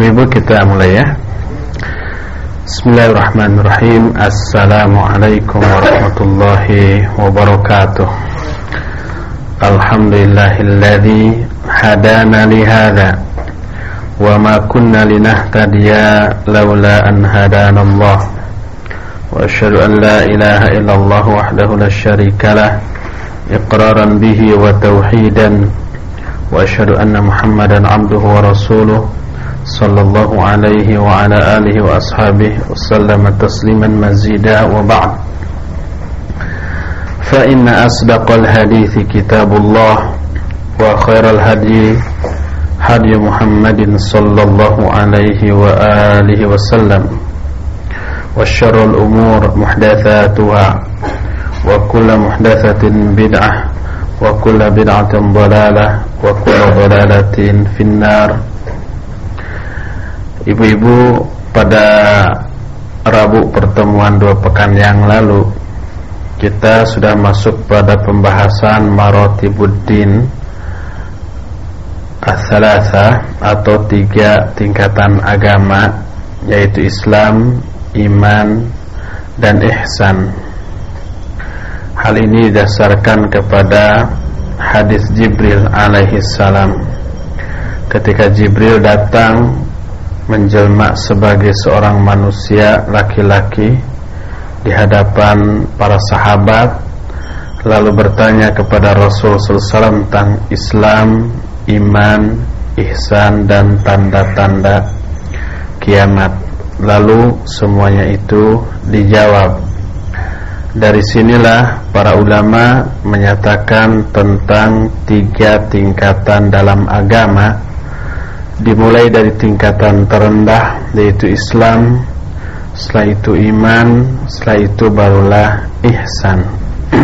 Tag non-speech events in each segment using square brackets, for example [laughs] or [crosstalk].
Ibu-ibu kita mulai ya Bismillahirrahmanirrahim Assalamualaikum warahmatullahi wabarakatuh Alhamdulillahilladzi hadana lihada Wa ma kunna linahtadiya lawla an hadana Allah Wa ashadu an la ilaha illallah wahdahu la sharika lah Iqraran bihi wa tauhidan Wa ashadu anna muhammadan abduhu wa rasuluh صلى الله عليه وعلى آله وأصحابه وسلم تسليما مزيدا وبعد. فإن أصدق الحديث كتاب الله وخير الهدي هدي محمد صلى الله عليه وآله وسلم. وشر الأمور محدثاتها وكل محدثة بدعة وكل بدعة ضلالة وكل ضلالة في النار. Ibu-ibu pada Rabu pertemuan dua pekan yang lalu Kita sudah masuk pada pembahasan Marotibuddin As-Salasa Atau tiga tingkatan agama Yaitu Islam, Iman, dan Ihsan. Hal ini didasarkan kepada hadis Jibril alaihi salam Ketika Jibril datang menjelma sebagai seorang manusia laki-laki di hadapan para sahabat lalu bertanya kepada Rasul SAW tentang Islam, iman, ihsan dan tanda-tanda kiamat. Lalu semuanya itu dijawab. Dari sinilah para ulama menyatakan tentang tiga tingkatan dalam agama dimulai dari tingkatan terendah yaitu Islam setelah itu iman setelah itu barulah ihsan. [clears throat]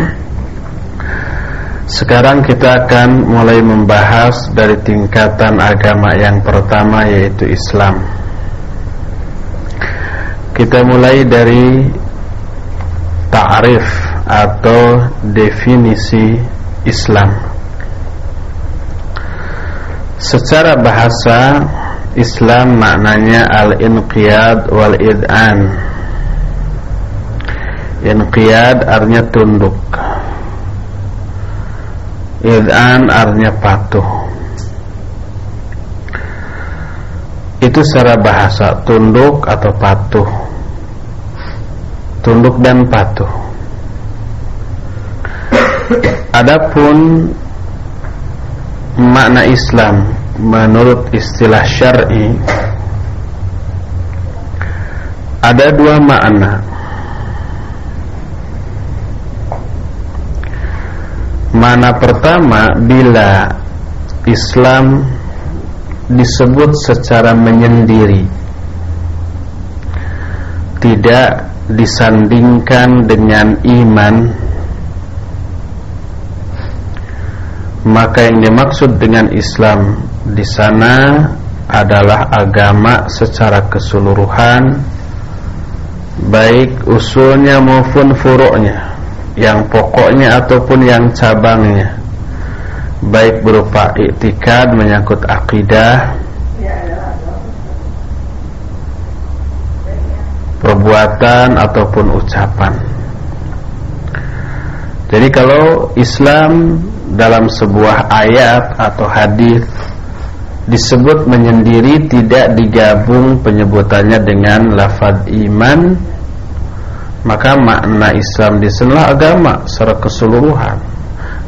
Sekarang kita akan mulai membahas dari tingkatan agama yang pertama yaitu Islam. Kita mulai dari ta'rif atau definisi Islam Secara bahasa Islam maknanya al-inqiyad wal-id'an. Inqiyad artinya tunduk. Id'an artinya patuh. Itu secara bahasa Tunduk atau patuh. Tunduk dan patuh. Adapun makna Islam menurut istilah syar'i ada dua makna. Mana pertama bila Islam disebut secara menyendiri tidak disandingkan dengan iman maka yang dimaksud dengan Islam di sana adalah agama secara keseluruhan baik usulnya maupun furuknya yang pokoknya ataupun yang cabangnya. Baik berupa iktikad menyangkut akidah perbuatan ataupun ucapan. Jadi kalau Islam dalam sebuah ayat atau hadis disebut menyendiri tidak digabung penyebutannya dengan lafaz iman maka makna Islam di sana agama secara keseluruhan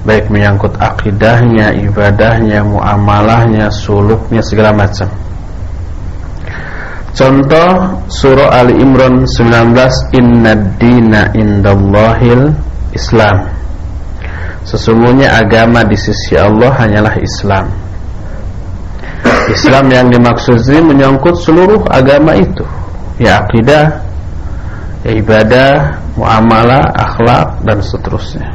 baik menyangkut akidahnya, ibadahnya, muamalahnya, suluknya segala macam. Contoh surah Ali Imran 19 Inna dina indallahil Islam Sesungguhnya agama di sisi Allah hanyalah Islam. Islam yang dimaksud ini menyangkut seluruh agama itu. Ya akidah Ya ibadah Muamalah, akhlak dan seterusnya.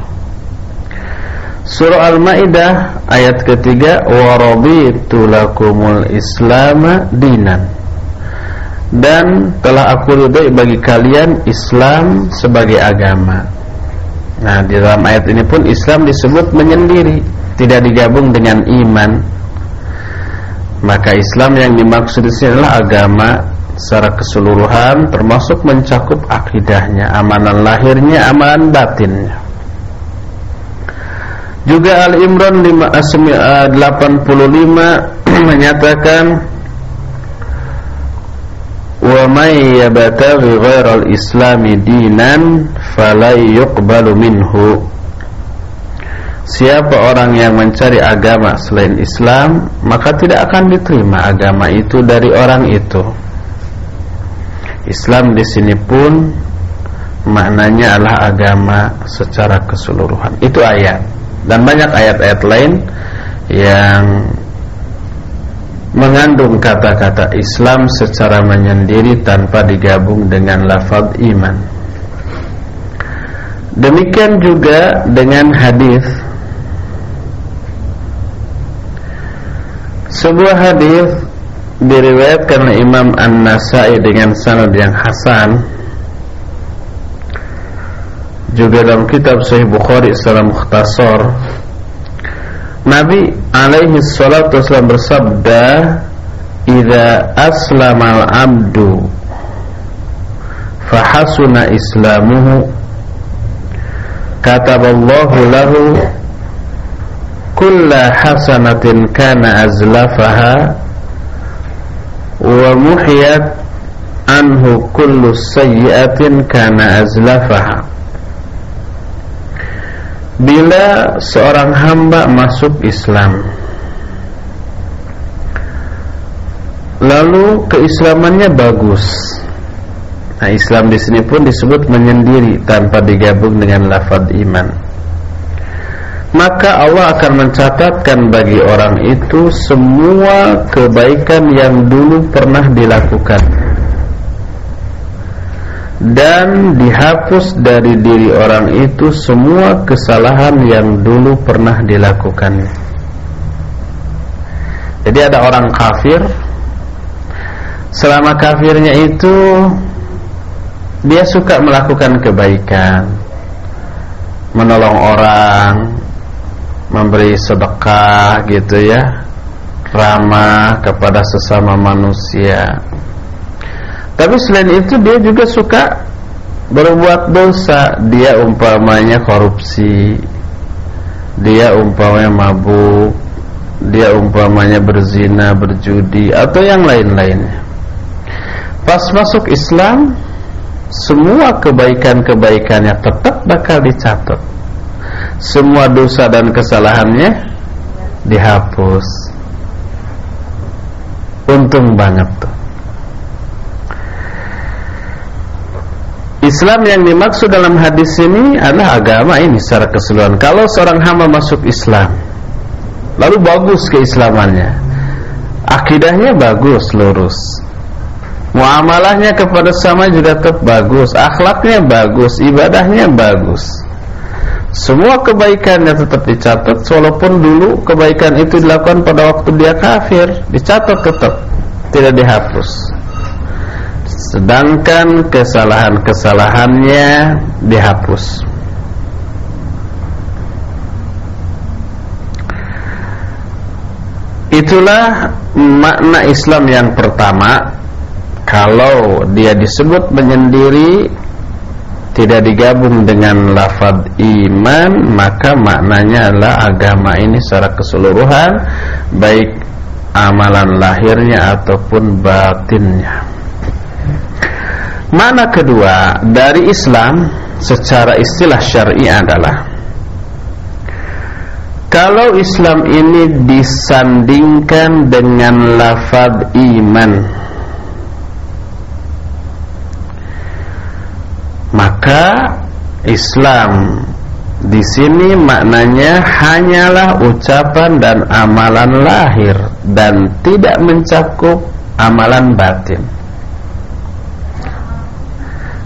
Surah Al-Ma'idah ayat ketiga Warabitu lakumul islama dinan. Dan telah aku ridai bagi kalian Islam sebagai agama Nah di dalam ayat ini pun Islam disebut menyendiri Tidak digabung dengan iman maka Islam yang dimaksud di sini adalah agama secara keseluruhan termasuk mencakup akidahnya, amalan lahirnya, amalan batinnya. Juga Al-Imran 85 [clears throat] menyatakan wa may yabtaghi ghairal islami dinan fala yuqbalu minhu. Siapa orang yang mencari agama selain Islam maka tidak akan diterima agama itu dari orang itu. Islam di sini pun maknanya adalah agama secara keseluruhan. Itu ayat. Dan banyak ayat-ayat lain yang mengandung kata-kata Islam secara menyendiri tanpa digabung dengan lafaz iman. Demikian juga dengan hadis. Sebuah hadis diriwayatkan oleh Imam An-Nasai dengan sanad yang hasan juga dalam kitab Sahih Bukhari secara mukhtasar Nabi alaihi salatu wasallam bersabda Iza aslamal abdu Fahasuna islamuhu Kataballahu lahu Kulla hasanatin kana azlafaha Wa muhiyat Anhu kullu sayyiatin kana azlafaha bila seorang hamba masuk Islam lalu keislamannya bagus. Nah Islam di sini pun disebut menyendiri tanpa digabung dengan lafaz iman. Maka Allah akan mencatatkan bagi orang itu semua kebaikan yang dulu pernah dilakukan dan dihapus dari diri orang itu semua kesalahan yang dulu pernah dilakukannya. Jadi ada orang kafir. Selama kafirnya itu dia suka melakukan kebaikan, menolong orang, memberi sedekah gitu ya, ramah kepada sesama manusia tapi selain itu dia juga suka berbuat dosa. Dia umpamanya korupsi. Dia umpamanya mabuk. Dia umpamanya berzina, berjudi atau yang lain-lainnya. Pas masuk Islam, semua kebaikan-kebaikannya tetap bakal dicatat. Semua dosa dan kesalahannya dihapus. Untung banget tuh. Islam yang dimaksud dalam hadis ini adalah agama ini secara keseluruhan. Kalau seorang hamba masuk Islam, lalu bagus keislamannya, akidahnya bagus, lurus, muamalahnya kepada sama juga tetap bagus, akhlaknya bagus, ibadahnya bagus. Semua kebaikannya tetap dicatat walaupun dulu kebaikan itu dilakukan pada waktu dia kafir, dicatat tetap, tidak dihapus. Sedangkan kesalahan-kesalahannya dihapus. Itulah makna Islam yang pertama. Kalau dia disebut menyendiri Tidak digabung dengan lafad iman Maka maknanya adalah agama ini secara keseluruhan Baik amalan lahirnya ataupun batinnya Mana kedua dari Islam secara istilah syar'i adalah kalau Islam ini disandingkan dengan lafaz iman maka Islam di sini maknanya hanyalah ucapan dan amalan lahir dan tidak mencakup amalan batin.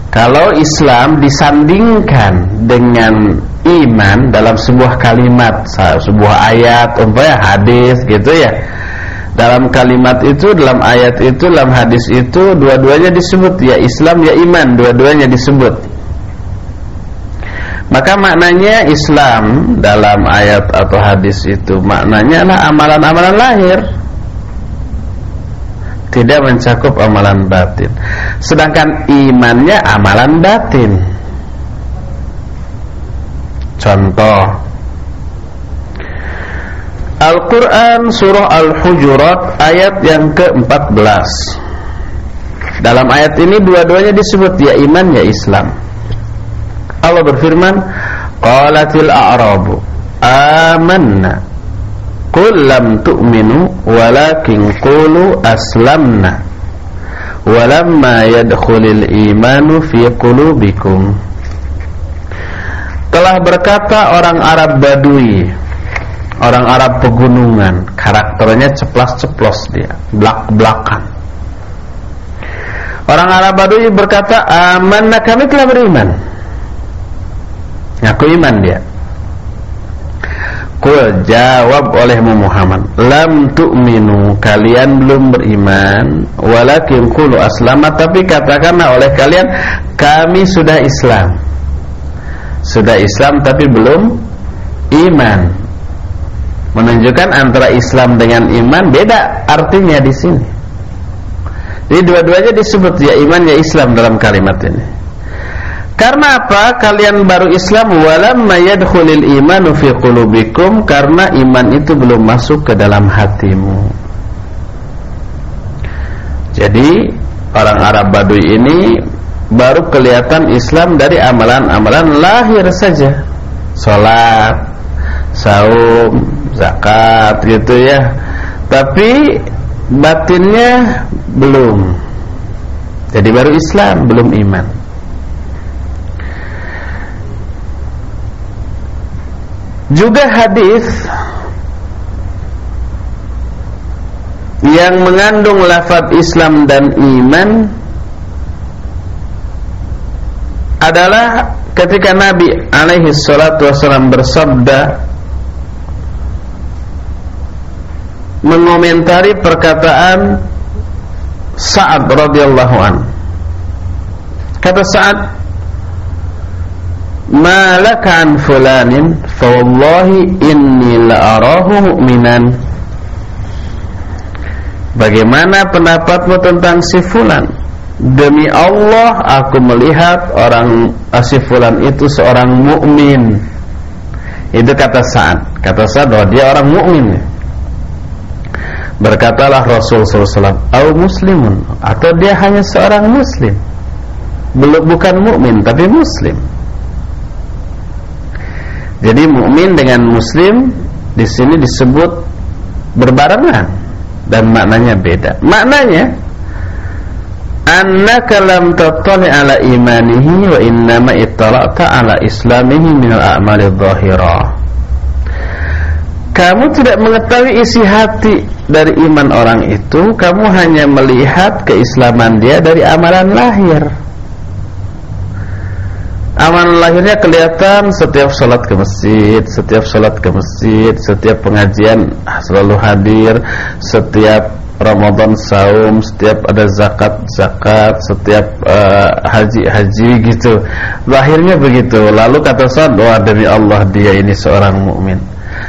Kalau Islam disandingkan dengan iman dalam sebuah kalimat, sebuah ayat, umpamanya hadis gitu ya. Dalam kalimat itu, dalam ayat itu, dalam hadis itu dua-duanya disebut ya Islam ya iman, dua-duanya disebut. Maka maknanya Islam dalam ayat atau hadis itu maknanya adalah amalan-amalan lahir. Tidak mencakup amalan batin. Sedangkan imannya amalan batin. Contoh Al-Quran Surah Al-Hujurat ayat yang ke-14 Dalam ayat ini dua-duanya disebut ya iman ya Islam Allah berfirman Qalatil a'rabu amanna Qul lam tu'minu walakin qulu aslamna. Walamma yadkhulil imanu fi qulubikum. Telah berkata orang Arab Badui orang Arab pegunungan karakternya ceplas-ceplos dia belak-belakan. Orang Arab Badui berkata amanna kami telah beriman. Ngaku iman dia Kul jawab olehmu Muhammad Lam tu'minu Kalian belum beriman Walakin kulu aslama Tapi katakanlah oleh kalian Kami sudah Islam Sudah Islam tapi belum Iman menunjukkan antara Islam dengan iman beda artinya di sini. Jadi dua-duanya disebut ya iman ya Islam dalam kalimat ini. Karena apa? Kalian baru Islam walamma yadkhulul imanu fi qulubikum karena iman itu belum masuk ke dalam hatimu. Jadi orang Arab Baduy ini baru kelihatan Islam dari amalan-amalan lahir saja. Salat, saum, zakat gitu ya. Tapi batinnya belum. Jadi baru Islam, belum iman. Juga hadis yang mengandung lafaz Islam dan iman adalah ketika Nabi alaihi salatu wasallam bersabda mengomentari perkataan Sa'ad radhiyallahu an. Kata Sa'ad, "Ma an fulanin fa wallahi inni la arahu mu'minan." Bagaimana pendapatmu tentang si fulan? Demi Allah aku melihat orang si fulan itu seorang mukmin. Itu kata Sa'ad. Kata Sa'ad bahwa dia orang mukmin. Berkatalah Rasul SAW, "Au muslimun," atau dia hanya seorang muslim. Belum bukan mukmin tapi muslim. Jadi mukmin dengan muslim di sini disebut berbarengan dan maknanya beda. Maknanya annaka lam tattali ala imanihi wa innama ittala'ta ala islamihi min al-a'mali dhahirah kamu tidak mengetahui isi hati dari iman orang itu Kamu hanya melihat keislaman dia dari amalan lahir Amalan lahirnya kelihatan setiap sholat ke masjid Setiap sholat ke masjid Setiap pengajian selalu hadir Setiap Ramadan saum Setiap ada zakat-zakat Setiap haji-haji uh, gitu. Lahirnya begitu. Lalu kata saat Wah demi Allah dia ini seorang mukmin.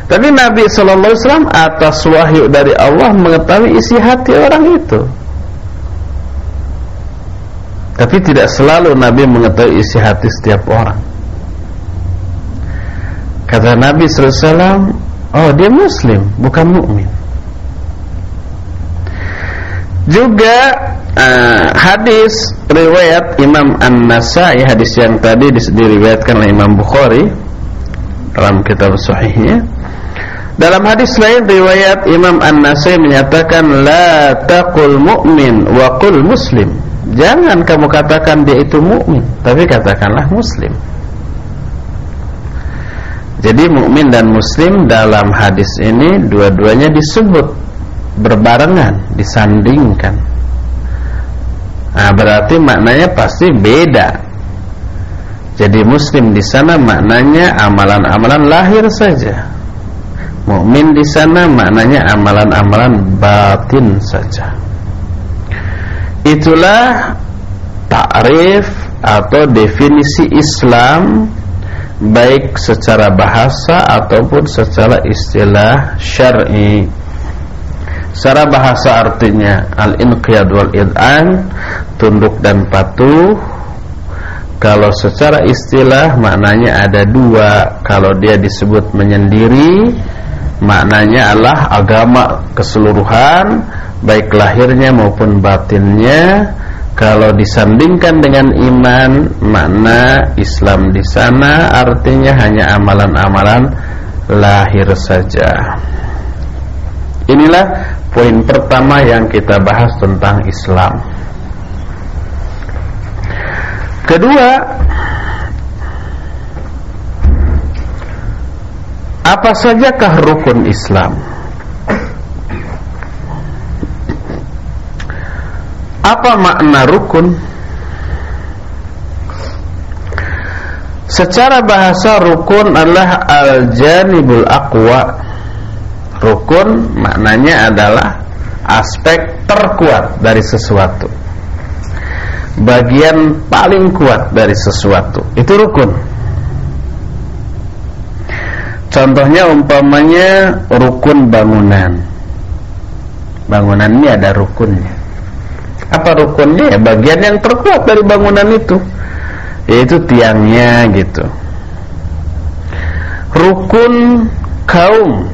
Tapi Nabi Shallallahu Alaihi Wasallam atas wahyu dari Allah mengetahui isi hati orang itu. Tapi tidak selalu Nabi mengetahui isi hati setiap orang. Kata Nabi Wasallam, oh dia Muslim, bukan mukmin. Juga uh, hadis riwayat Imam An-Nasai hadis yang tadi diriwayatkan oleh Imam Bukhari dalam kitab sahihnya dalam hadis lain riwayat Imam An-Nasai menyatakan la taqul mu'min wa muslim. Jangan kamu katakan dia itu mukmin, tapi katakanlah muslim. Jadi mukmin dan muslim dalam hadis ini dua-duanya disebut berbarengan, disandingkan. Nah, berarti maknanya pasti beda. Jadi muslim di sana maknanya amalan-amalan lahir saja Mukmin di sana maknanya amalan-amalan batin saja. Itulah takrif atau definisi Islam baik secara bahasa ataupun secara istilah syar'i. Secara bahasa artinya al-inqiyad wal id'an, tunduk dan patuh. Kalau secara istilah maknanya ada dua. Kalau dia disebut menyendiri, maknanya adalah agama keseluruhan, baik lahirnya maupun batinnya. Kalau disandingkan dengan iman, makna Islam di sana artinya hanya amalan-amalan lahir saja. Inilah poin pertama yang kita bahas tentang Islam. Kedua, apa sajakah rukun Islam? Apa makna rukun? Secara bahasa rukun adalah al-janibul aqwa Rukun maknanya adalah aspek terkuat dari sesuatu. Bagian paling kuat dari sesuatu. Itu rukun. Contohnya umpamanya rukun bangunan. Bangunan ini ada rukunnya. Apa rukunnya? Ya bagian yang terkuat dari bangunan itu. Yaitu tiangnya gitu. Rukun kaum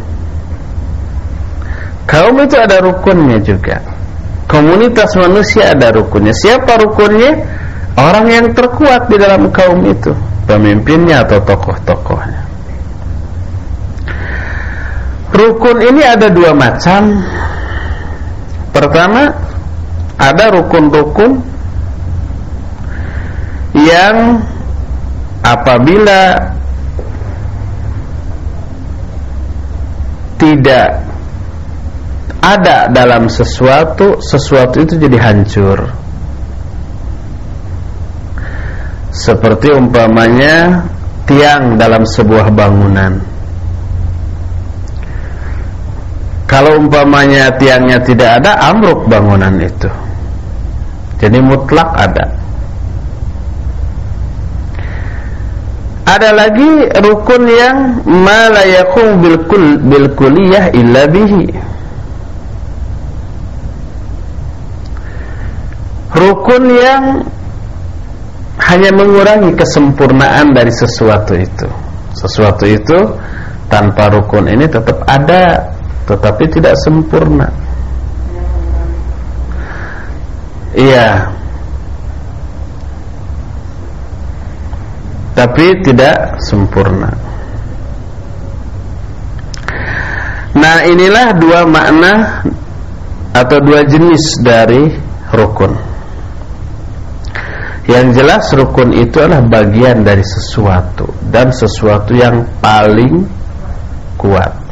Kaum itu ada rukunnya juga. Komunitas manusia ada rukunnya. Siapa rukunnya? Orang yang terkuat di dalam kaum itu, pemimpinnya atau tokoh-tokohnya. Rukun ini ada dua macam. Pertama, ada rukun-rukun yang apabila tidak ada dalam sesuatu, sesuatu itu jadi hancur. Seperti umpamanya tiang dalam sebuah bangunan. Kalau umpamanya tiangnya tidak ada, amruk bangunan itu. Jadi mutlak ada. Ada lagi rukun yang ma la bil bil illa bihi. rukun yang hanya mengurangi kesempurnaan dari sesuatu itu. Sesuatu itu tanpa rukun ini tetap ada, tetapi tidak sempurna. Iya. Tapi tidak sempurna. Nah, inilah dua makna atau dua jenis dari rukun. Yang jelas rukun itu adalah bagian dari sesuatu dan sesuatu yang paling kuat.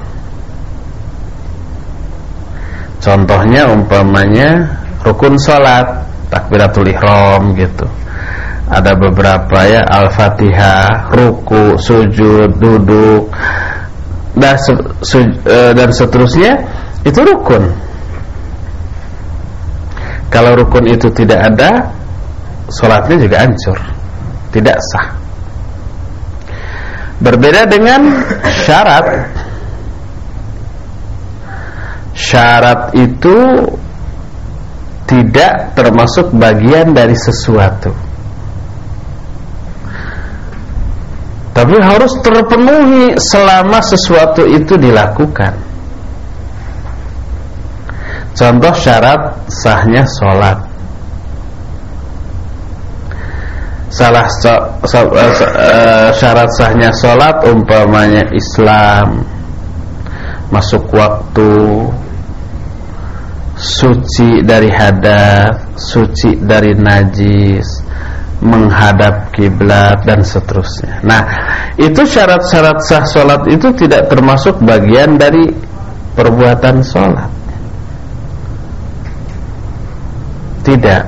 Contohnya umpamanya rukun salat, takbiratul ihram gitu. Ada beberapa ya Al-Fatihah, ruku, sujud, duduk dan, e, dan seterusnya itu rukun. Kalau rukun itu tidak ada, sholatnya juga hancur tidak sah berbeda dengan syarat syarat itu tidak termasuk bagian dari sesuatu. Tapi harus terpenuhi selama sesuatu itu dilakukan. Contoh syarat sahnya sholat. Salah so, so, uh, syarat sahnya sholat umpamanya Islam masuk waktu suci dari hadas suci dari najis menghadap kiblat dan seterusnya. Nah, itu syarat-syarat sah sholat itu tidak termasuk bagian dari perbuatan sholat. Tidak.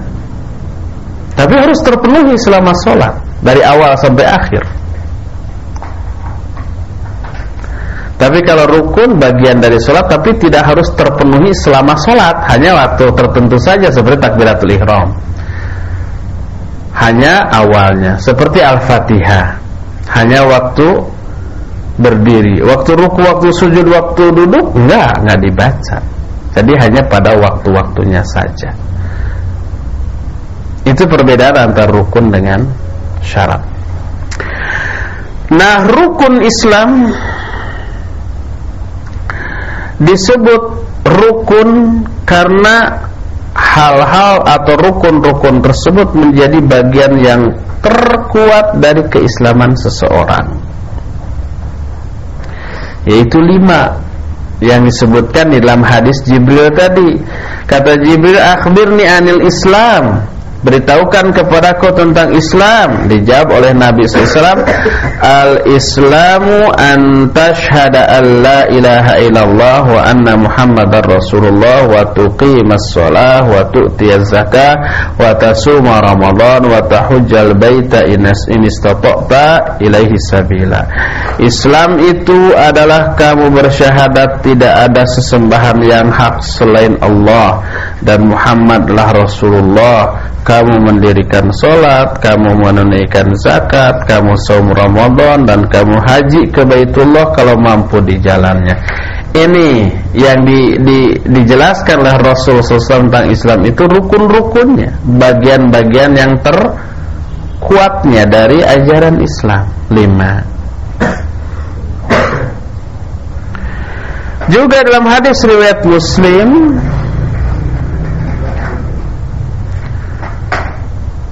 Tapi harus terpenuhi selama sholat Dari awal sampai akhir Tapi kalau rukun bagian dari sholat Tapi tidak harus terpenuhi selama sholat. Hanya waktu tertentu saja Seperti takbiratul ihram. Hanya awalnya Seperti al-fatihah. Hanya waktu berdiri. Waktu ruku, waktu sujud, waktu duduk Enggak, enggak dibaca. Jadi hanya pada waktu-waktunya saja. Itu perbedaan antara rukun dengan syarat. Nah, rukun Islam disebut rukun karena hal-hal atau rukun-rukun tersebut menjadi bagian yang terkuat dari keislaman seseorang. Yaitu lima yang disebutkan di dalam hadis Jibril tadi. Kata Jibril akhbirni anil Islam beritahukan kepadaku tentang Islam. Dijawab oleh Nabi SAW al-islamu an tashhada an la ilaha illallah wa anna muhammadar rasulullah wa tuqimas sholah wa tu'tiyaz zakah wa tasuma ramadan wa tahujjal baita inas inistata'ta ilaihi sabila. Islam itu adalah kamu bersyahadat tidak ada sesembahan yang hak selain Allah dan Muhammadlah Rasulullah kamu mendirikan sholat, kamu menunaikan zakat, kamu saum Ramadan dan kamu haji ke Baitullah kalau mampu di jalannya. Ini yang di, di, dijelaskan oleh Rasul SAW tentang Islam itu rukun-rukunnya, bagian-bagian yang terkuatnya dari ajaran Islam. Lima. Juga dalam hadis riwayat Muslim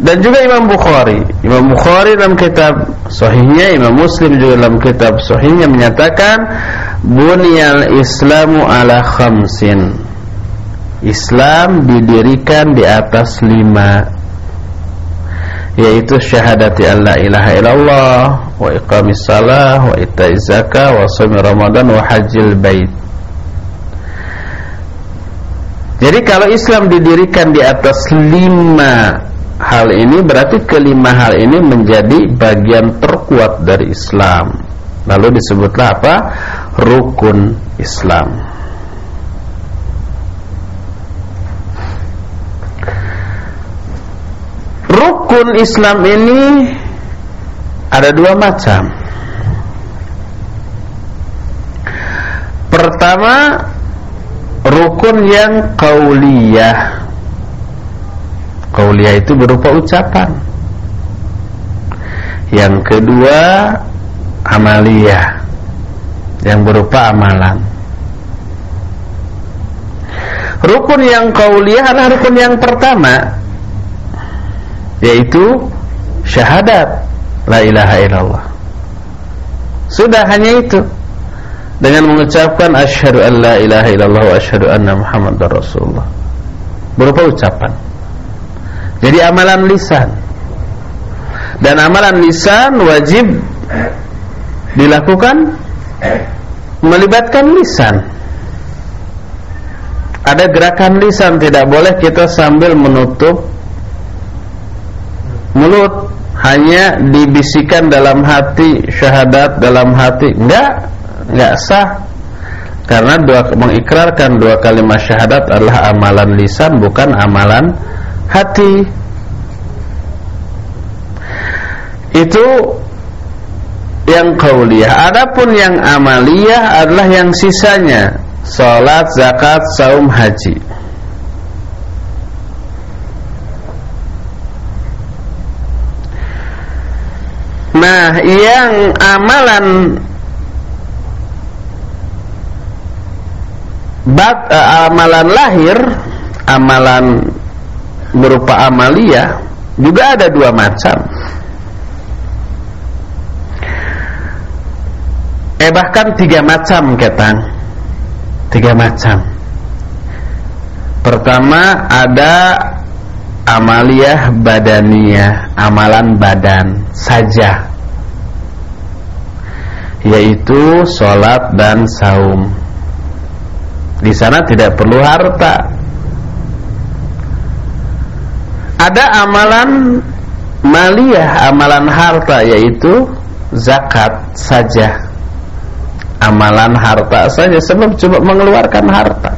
dan juga Imam Bukhari. Imam Bukhari dalam kitab sahihnya Imam Muslim juga dalam kitab sahihnya menyatakan bunyal islamu ala khamsin. Islam didirikan di atas lima yaitu syahadati an la ilaha illallah wa iqamis salah wa itaiz zakah wa shaum ramadan wa hajjil bait. Jadi kalau Islam didirikan di atas lima hal ini berarti kelima hal ini menjadi bagian terkuat dari Islam. Lalu disebutlah apa? Rukun Islam. Rukun Islam ini ada dua macam. Pertama, rukun yang kauliyah Qauliyah itu berupa ucapan. Yang kedua Amaliyah Yang berupa amalan. Rukun yang qauliyah adalah rukun yang pertama Yaitu Syahadat La ilaha illallah. Sudah hanya itu. Dengan mengucapkan Asyhadu an la ilaha illallah Wa asyhadu anna muhammad rasulullah. Berupa ucapan jadi amalan lisan. Dan amalan lisan wajib Dilakukan Melibatkan lisan. Ada gerakan lisan Tidak boleh kita sambil menutup Mulut Hanya dibisikan dalam hati Syahadat dalam hati. Enggak Enggak sah. Karena dua mengikrarkan dua kalimat syahadat adalah amalan lisan bukan amalan hati. Itu yang kauliyah adapun yang amaliyah adalah yang sisanya. Salat zakat saum haji. Nah yang amalan bat, uh, amalan lahir amalan berupa amalia juga ada dua macam. Eh bahkan tiga macam ketang Tiga macam. Pertama ada Amaliyah badaniyah Amalan badan saja. Yaitu sholat dan saum. Di sana tidak perlu harta ada amalan maliyah, amalan harta yaitu zakat saja. Amalan harta saja sebab coba mengeluarkan harta.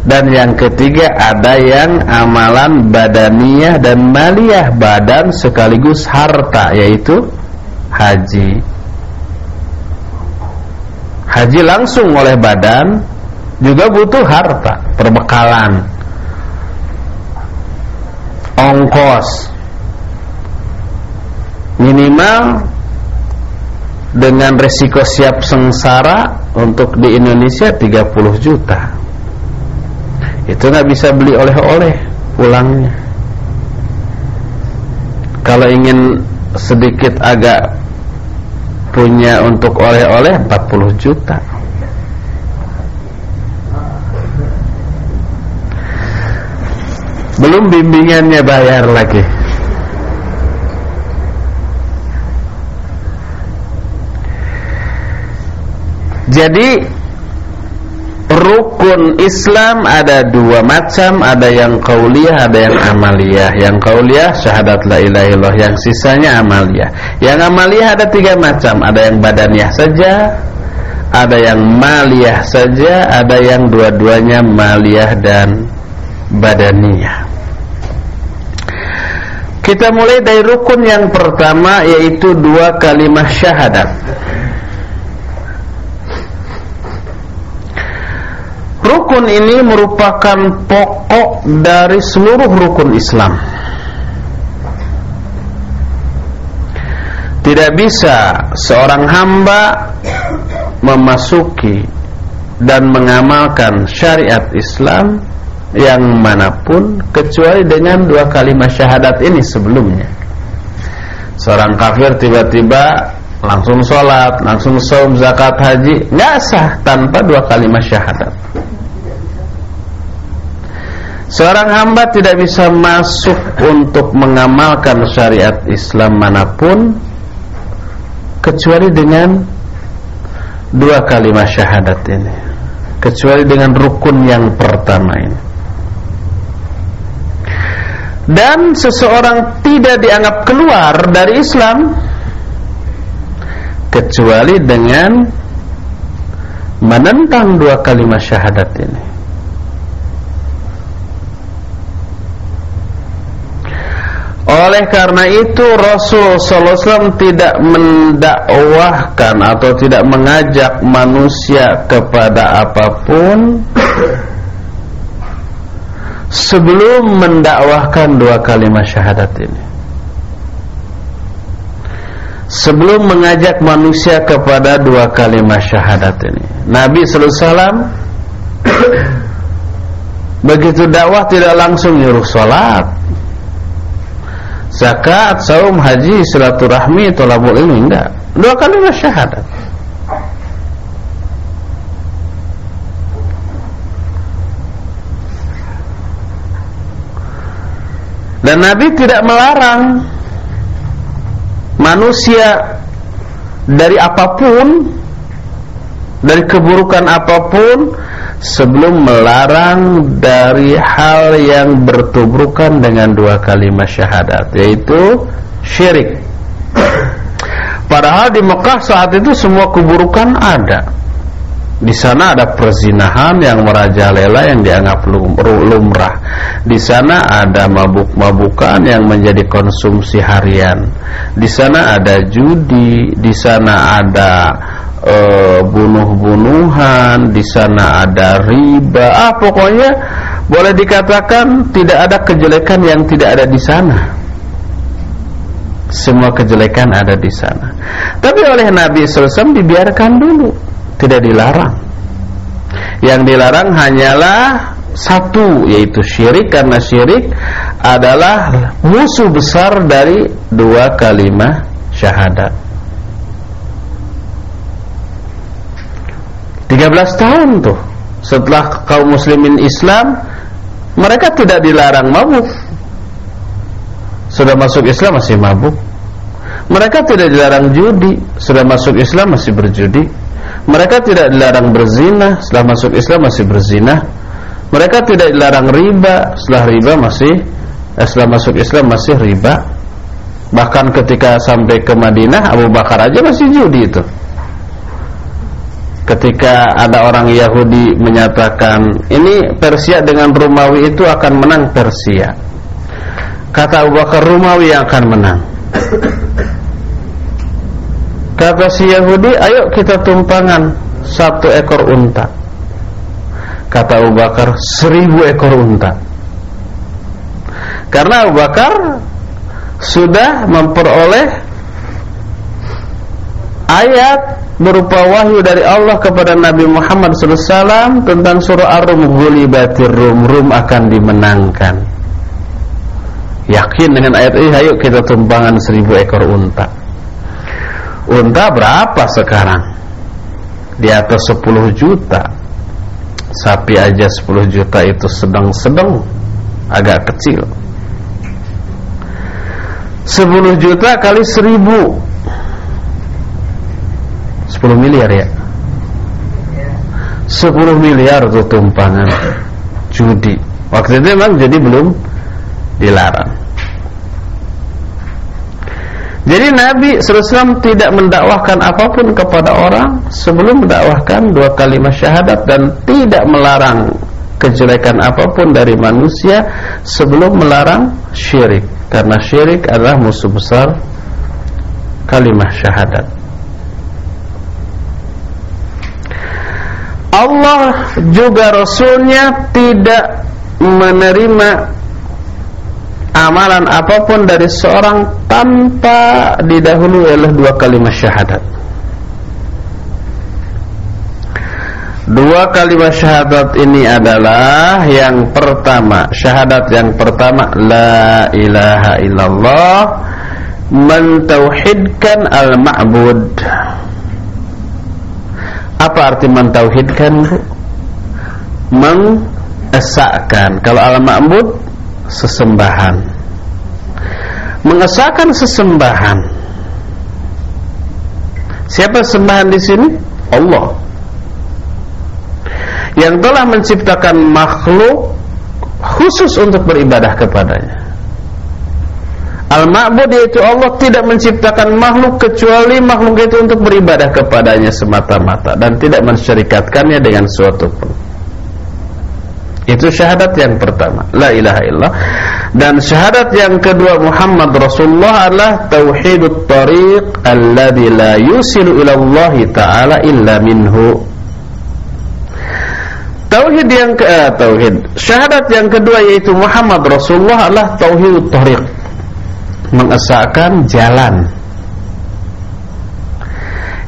Dan yang ketiga ada yang amalan badaniyah dan maliyah badan sekaligus harta yaitu haji. haji langsung oleh badan juga butuh harta, perbekalan, ongkos, minimal dengan resiko siap sengsara untuk di Indonesia 30 juta. Itu nggak bisa beli oleh-oleh pulangnya. Kalau ingin sedikit agak punya untuk oleh-oleh 40 juta. Belum bimbingannya bayar lagi. Jadi rukun Islam ada dua macam, ada yang kauliyah, ada yang amaliyah. Yang kauliyah syahadat la ilaha illallah, yang sisanya amaliyah. Yang amaliyah ada tiga macam, ada yang badaniah saja, ada yang maliyah saja, ada yang dua-duanya maliyah dan badaniyah. Kita mulai dari rukun yang pertama yaitu dua kalimat syahadat. Rukun ini merupakan pokok dari seluruh rukun Islam. Tidak bisa seorang hamba memasuki dan mengamalkan syariat Islam yang mana pun kecuali dengan dua kalimat syahadat ini sebelumnya. Seorang kafir tiba-tiba langsung sholat, langsung saum, zakat, haji, nggak sah tanpa dua kalimat syahadat. Seorang hamba tidak bisa masuk untuk mengamalkan syariat Islam mana pun kecuali dengan dua kalimat syahadat ini. Kecuali dengan rukun yang pertama ini. Dan seseorang tidak dianggap keluar dari Islam kecuali dengan menentang dua kalimat syahadat ini. Oleh karena itu Rasul SAW tidak mendakwahkan atau tidak mengajak manusia kepada apa pun sebelum mendakwahkan dua kalimat syahadat ini. Sebelum mengajak manusia kepada dua kalimat syahadat ini. Nabi SAW [coughs] begitu dakwah tidak langsung nyuruh sholat zakat, saum, haji, silaturahmi, tolabul ilmi enggak. Dua kalimat syahadat. Dan Nabi tidak melarang manusia dari apa pun dari keburukan apa pun sebelum melarang dari hal yang bertubrukan dengan dua kalimat syahadat yaitu syirik. Padahal di Mekah saat itu semua keburukan ada. Di sana ada perzinahan yang merajalela yang dianggap lumrah. Di sana ada mabuk-mabukan yang menjadi konsumsi harian. Di sana ada judi, di sana ada e, bunuh-bunuhan, di sana ada riba. Ah, pokoknya boleh dikatakan tidak ada kejelekan yang tidak ada di sana. Semua kejelekan ada di sana. Tapi oleh Nabi SAW dibiarkan dulu, tidak dilarang. Yang dilarang hanyalah satu yaitu syirik karena syirik adalah musuh besar dari dua kalimat syahadat. 13 tahun tuh setelah kaum muslimin Islam mereka tidak dilarang mabuk sudah masuk Islam masih mabuk mereka tidak dilarang judi sudah masuk Islam masih berjudi mereka tidak dilarang berzina setelah masuk Islam masih berzina. Mereka tidak dilarang riba setelah riba masih eh, setelah masuk Islam masih riba. Bahkan ketika sampai ke Madinah Abu Bakar aja masih judi itu. Ketika ada orang Yahudi menyatakan ini Persia dengan Romawi itu akan menang Persia. Kata Abu Bakar Romawi akan menang kata si Yahudi ayo kita tumpangan satu ekor unta. Kata Abu Bakar seribu ekor unta. Karena Abu Bakar sudah memperoleh ayat berupa wahyu dari Allah kepada Nabi Muhammad SAW tentang surah Ar-Rum gulibatir Rum Rum akan dimenangkan. Yakin dengan ayat ini ayo kita tumpangan seribu ekor unta unta berapa sekarang? Di atas 10 juta. Sapi aja 10 juta itu sedang-sedang agak kecil. 10 juta kali 1000 10 miliar ya? 10 miliar itu tumpangan judi. Waktu itu memang jadi belum dilarang jadi Nabi SAW tidak mendakwahkan apa pun kepada orang sebelum mendakwahkan dua kalimat syahadat dan tidak melarang kejelekan apa pun dari manusia sebelum melarang syirik. Karena syirik adalah musuh besar kalimat syahadat. Allah juga Rasulnya tidak menerima amalan apa pun dari seorang tanpa didahului oleh dua kalimat syahadat Dua kalimat syahadat ini adalah yang pertama, syahadat yang pertama la ilaha illallah mentauhidkan al-ma'bud. Apa arti mentauhidkan? Mengesahkan. Kalau al-ma'bud sesembahan. Mengesahkan sesembahan. Siapa sembahan di sini? Allah yang telah menciptakan makhluk khusus untuk beribadah kepadanya. Al-Ma'bud yaitu Allah tidak menciptakan makhluk kecuali makhluk itu untuk beribadah kepadanya semata-mata dan tidak mensyarikatkannya dengan suatu pun. Itu syahadat yang pertama, la ilaha illallah. Dan syahadat yang kedua Muhammad Rasulullah adalah tauhidut tariq alladzi la yusilu ila Allah taala illa minhu. Tauhid yang ke eh, tauhid syahadat yang kedua yaitu Muhammad Rasulullah adalah tauhid thariq. Mengesahkan jalan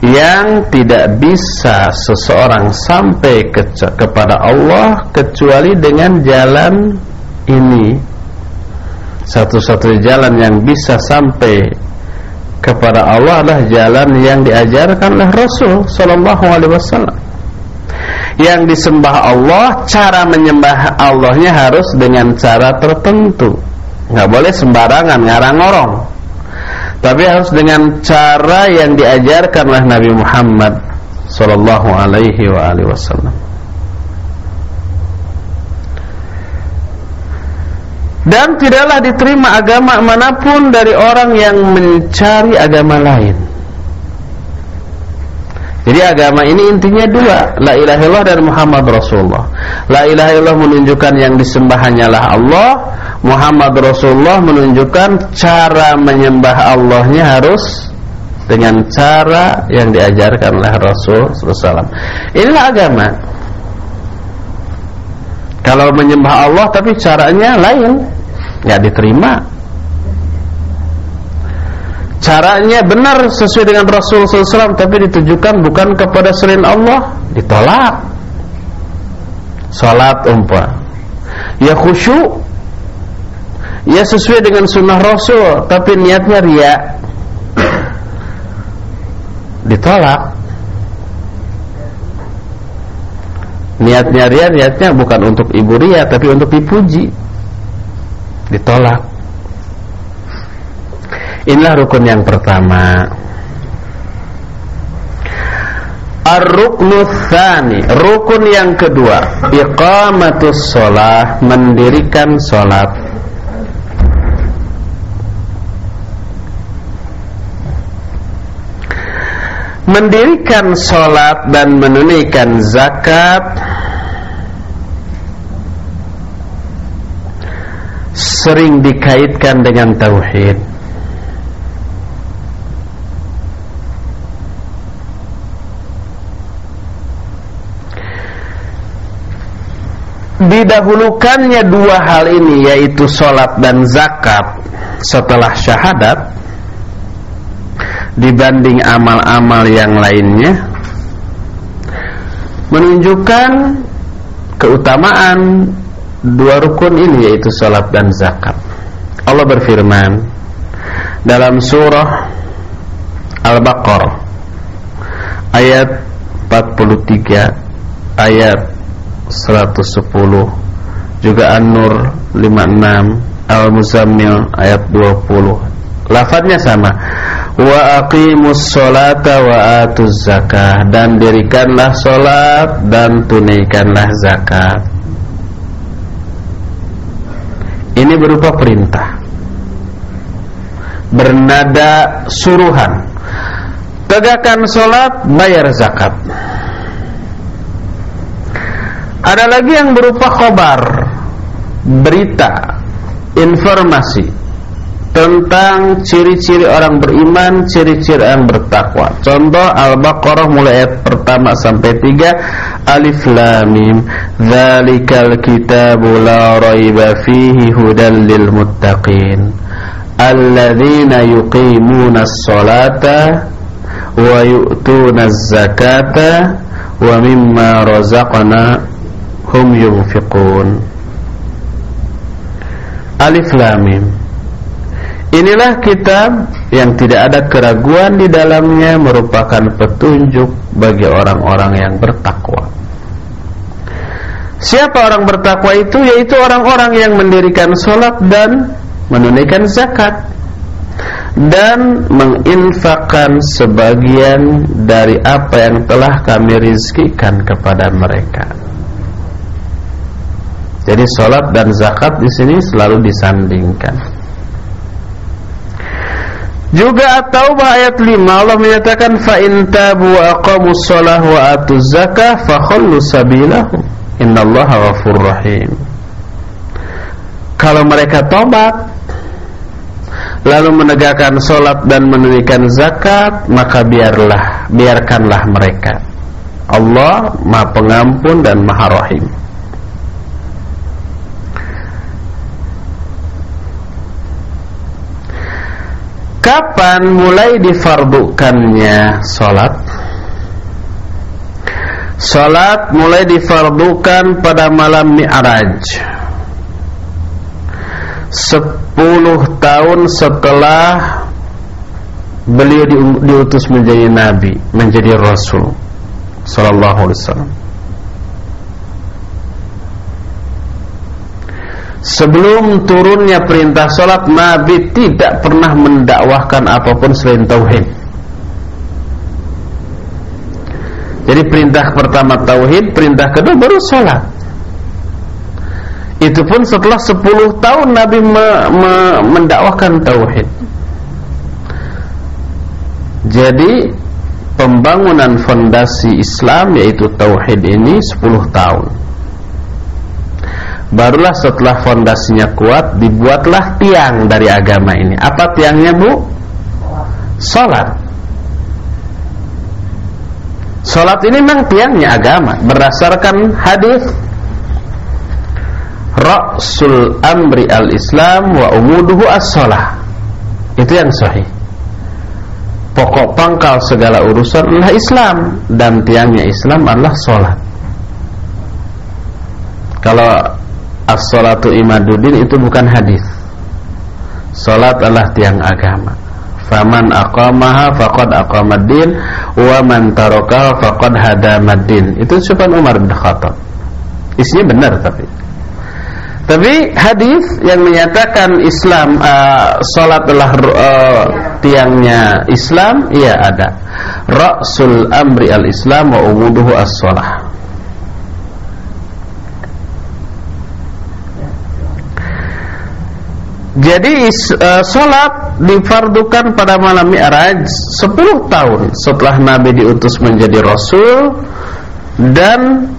yang tidak bisa seseorang sampai ke, kepada Allah kecuali dengan jalan ini. Satu-satunya jalan yang bisa sampai kepada Allah adalah jalan yang diajarkan oleh Rasul sallallahu alaihi wasallam. Yang disembah Allah cara menyembah Allahnya harus dengan cara tertentu. Nggak boleh sembarangan ngarang-ngorong tapi harus dengan cara yang diajarkan oleh Nabi Muhammad sallallahu alaihi wasallam. Dan tidaklah diterima agama mana pun dari orang yang mencari agama lain jadi agama ini intinya dua, la ilaha illallah dan Muhammad Rasulullah. La ilaha illallah menunjukkan yang disembah hanyalah Allah, Muhammad Rasulullah menunjukkan cara menyembah Allahnya harus dengan cara yang diajarkan oleh Rasul SAW. Inilah agama. Kalau menyembah Allah tapi caranya lain, nggak diterima caranya benar sesuai dengan Rasul SAW tapi ditujukan bukan kepada selain Allah. Ditolak. Salat umpah ya khusyuk. Ya sesuai dengan sunnah Rasul tapi niatnya ria ditolak. Niatnya ria niatnya bukan untuk ibu ria tapi untuk dipuji. Ditolak Inilah rukun yang pertama. Ar-ruknu tsani, rukun yang kedua, iqamatus shalah, mendirikan salat. Mendirikan salat dan menunaikan zakat sering dikaitkan dengan tauhid. Didahulukannya dua hal ini yaitu sholat dan zakat setelah syahadat dibanding amal-amal yang lainnya menunjukkan keutamaan dua rukun ini yaitu sholat dan zakat. Allah berfirman dalam surah Al-Baqarah ayat 43 ayat 110 juga An-Nur 56 Al-Muzammil ayat 20 lafadznya sama. Wa aqimus sholata wa atuz zakah. Dan dirikanlah solat dan tunaikanlah zakat. Ini berupa perintah. Bernada suruhan. Tegakkan solat bayar zakat ada lagi yang berupa khobar Berita Informasi Tentang ciri-ciri orang beriman Ciri-ciri orang bertakwa. Contoh Al-Baqarah mulai ayat pertama sampai tiga Alif Lamim Zalikal kitabu la raiba fihi hudan lil muttaqin Alladzina yuqimuna salata Wa yu'tuna zakata Wa mimma razaqna hum yunfiqun Alif Lam Mim Inilah kitab yang tidak ada keraguan di dalamnya merupakan petunjuk bagi orang-orang yang bertakwa. Siapa orang bertakwa itu? Yaitu orang-orang yang mendirikan sholat dan menunaikan zakat dan menginfakkan sebagian dari apa yang telah kami rizkikan kepada mereka. Jadi sholat dan zakat di sini selalu disandingkan. Juga atau ayat 5 Allah menyatakan fa in tabu wa aqamus shalah wa atuz zakah fa khallu sabilahum innallaha ghafurur rahim. Kalau mereka tobat lalu menegakkan sholat dan menunaikan zakat maka biarlah biarkanlah mereka Allah Maha Pengampun dan Maha Rahim. Kapan mulai difardukannya sholat? Sholat mulai difardukan pada malam Mi'raj Sepuluh tahun setelah beliau diutus menjadi nabi, menjadi rasul sallallahu alaihi wasallam. Sebelum turunnya perintah sholat Nabi tidak pernah mendakwahkan apa pun selain Tauhid. Jadi perintah pertama Tauhid Perintah kedua baru sholat. Itu pun setelah 10 tahun Nabi me me mendakwahkan Tauhid. Jadi Pembangunan fondasi Islam yaitu Tauhid ini 10 tahun Barulah setelah fondasinya kuat Dibuatlah tiang dari agama ini. Apa tiangnya bu? Salat Salat ini memang tiangnya agama Berdasarkan hadis. Ra'sul amri al-islam Wa umuduhu as-salah Itu yang sahih. Pokok pangkal segala urusan adalah Islam Dan tiangnya Islam adalah salat Kalau As-salatu imaduddin itu bukan hadis. Salat adalah tiang agama. Faman aqamaha faqad aqamaddin wa man tarakaha faqad hadamaddin. Itu ucapan Umar bin Khattab. Isinya benar tapi. Tapi hadis yang menyatakan Islam uh, salat adalah uh, tiangnya Islam, iya ada. Ra'sul amri al-Islam wa umuduhu as-salah. Jadi uh, sholat difardukan pada malam Mi'raj 10 tahun setelah Nabi diutus menjadi Rasul dan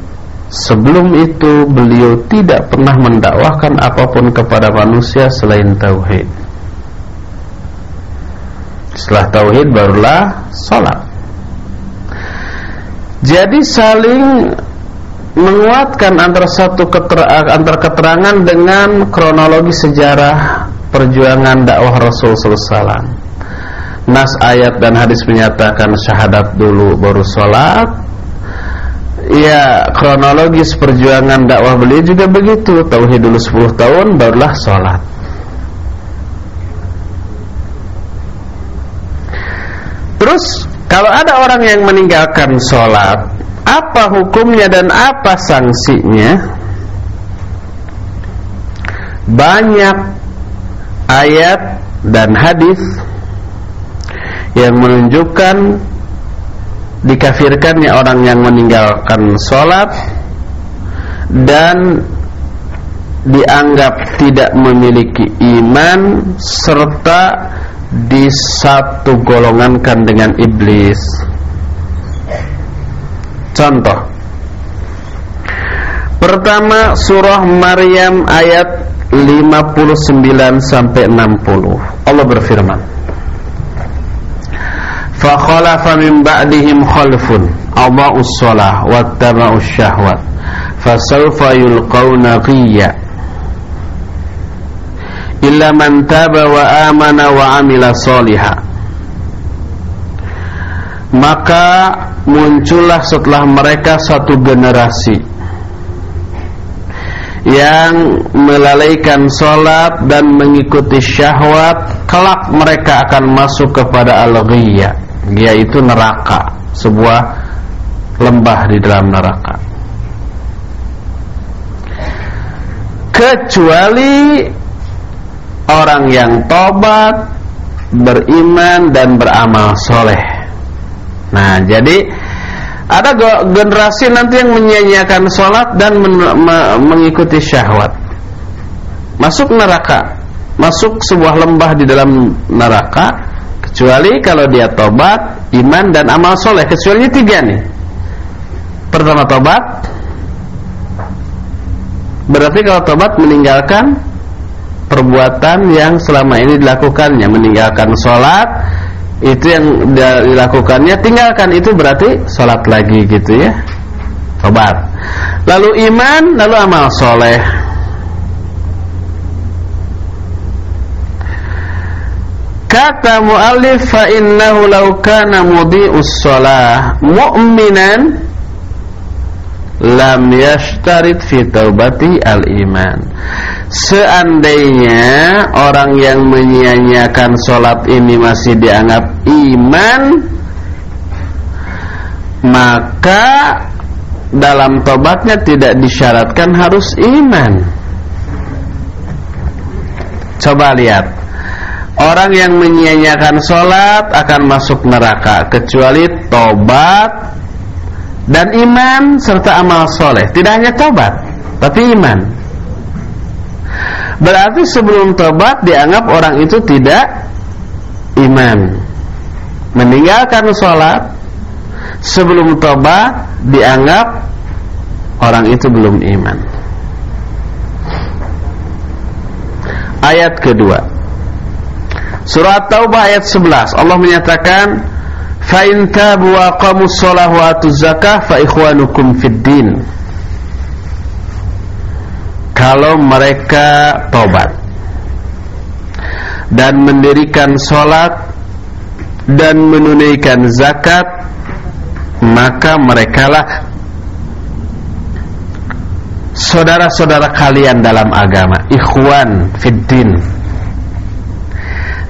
sebelum itu beliau tidak pernah mendakwahkan apa pun kepada manusia selain tauhid. Setelah tauhid barulah sholat. Jadi saling menguatkan antara satu keterangan, antara keterangan dengan kronologi sejarah perjuangan dakwah Rasul SAW. Nas ayat dan hadis menyatakan syahadat dulu baru sholat. Ya kronologis perjuangan dakwah beliau juga begitu. Tauhid dulu 10 tahun barulah sholat. Terus kalau ada orang yang meninggalkan sholat apa hukumnya dan apa sanksinya? Banyak ayat dan hadis yang menunjukkan dikafirkannya orang yang meninggalkan sholat dan dianggap tidak memiliki iman serta disatu golongankan dengan iblis Contoh. Pertama surah Maryam ayat 59 sampai 60. Allah berfirman Fa khalafa min ba'dihim khalfun adha'us shalah wattaba'us syahwat fasawfa yulqawna ghiyya illa man taba wa amana wa amila maka muncullah setelah mereka satu generasi yang melalaikan sholat dan mengikuti syahwat kelak mereka akan masuk kepada al-ghiyya yaitu neraka sebuah lembah di dalam neraka. Kecuali orang yang tobat beriman dan beramal soleh Nah, jadi ada generasi nanti yang menyanyiakan sholat dan men mengikuti syahwat. Masuk neraka, masuk sebuah lembah di dalam neraka, kecuali kalau dia tobat, iman dan amal soleh. Kecuali tiga nih. Pertama tobat, berarti kalau tobat meninggalkan perbuatan yang selama ini dilakukannya, meninggalkan sholat, itu yang dilakukannya tinggalkan. Itu berarti sholat lagi gitu ya. Tobat. Lalu iman lalu amal soleh. Kata muallif fa innahu law kana mudhi'us shalah mu'minan lam yashtarit fi taubati al-iman. Seandainya orang yang menyia-nyiakan sholat ini masih dianggap iman Maka dalam tobatnya tidak disyaratkan harus iman. Coba lihat. Orang yang menyia-nyiakan sholat akan masuk neraka Kecuali tobat dan iman serta amal soleh. Tidak hanya tobat tapi iman. Berarti sebelum tobat dianggap orang itu tidak iman. Meninggalkan sholat sebelum tobat dianggap orang itu belum iman. Ayat kedua. Surat taubah ayat 11 Allah menyatakan fa in tabu wa qamus shalah wa atuz zakah fa ikhwanukum fid din. Kalau mereka tobat dan mendirikan salat dan menunaikan zakat maka merekalah saudara-saudara kalian dalam agama ikhwan fid din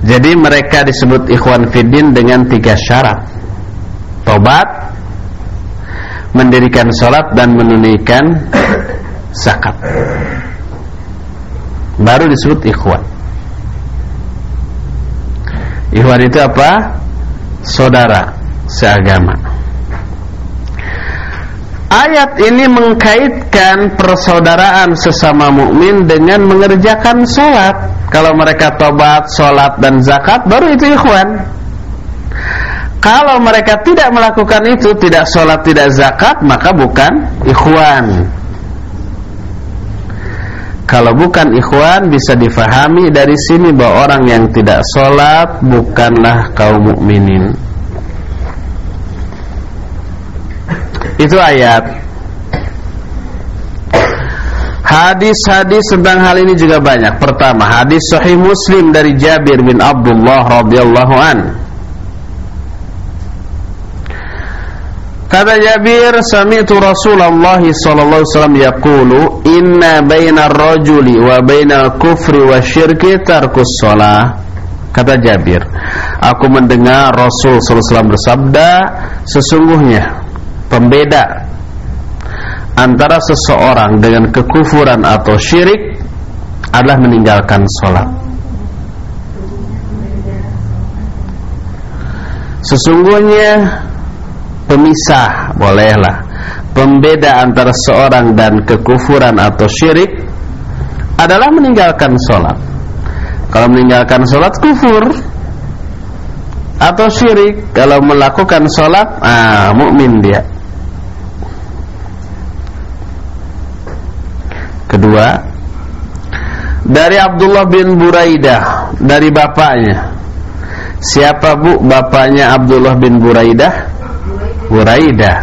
jadi mereka disebut ikhwan fiddin dengan tiga syarat Tobat Mendirikan sholat dan menunaikan zakat Baru disebut ikhwan Ikhwan itu apa? Saudara seagama Ayat ini mengkaitkan persaudaraan sesama mukmin dengan mengerjakan sholat. Kalau mereka tobat, sholat dan zakat, baru itu ikhwan. Kalau mereka tidak melakukan itu, tidak sholat, tidak zakat, maka bukan ikhwan. Kalau bukan ikhwan bisa difahami dari sini bahwa orang yang tidak sholat bukanlah kaum mukminin. Itu ayat Hadis-hadis tentang hal ini juga banyak. Pertama, hadis Sahih Muslim dari Jabir bin Abdullah radhiyallahu an. Kata Jabir, sami'tu Rasulullah sallallahu alaihi wasallam yaqulu, "Inna bainar rajuli wa bainal kufri wa syirki tarkus shalah." Kata Jabir, aku mendengar Rasul sallallahu alaihi wasallam bersabda, sesungguhnya pembeda antara seseorang dengan kekufuran atau syirik adalah meninggalkan sholat. Sesungguhnya pemisah bolehlah pembeda antara seorang dan kekufuran atau syirik adalah meninggalkan sholat. Kalau meninggalkan sholat kufur atau syirik, kalau melakukan sholat, ah mukmin dia. Kedua, dari Abdullah bin Buraidah dari bapaknya. Siapa Bu bapaknya Abdullah bin Buraidah? Buraidah.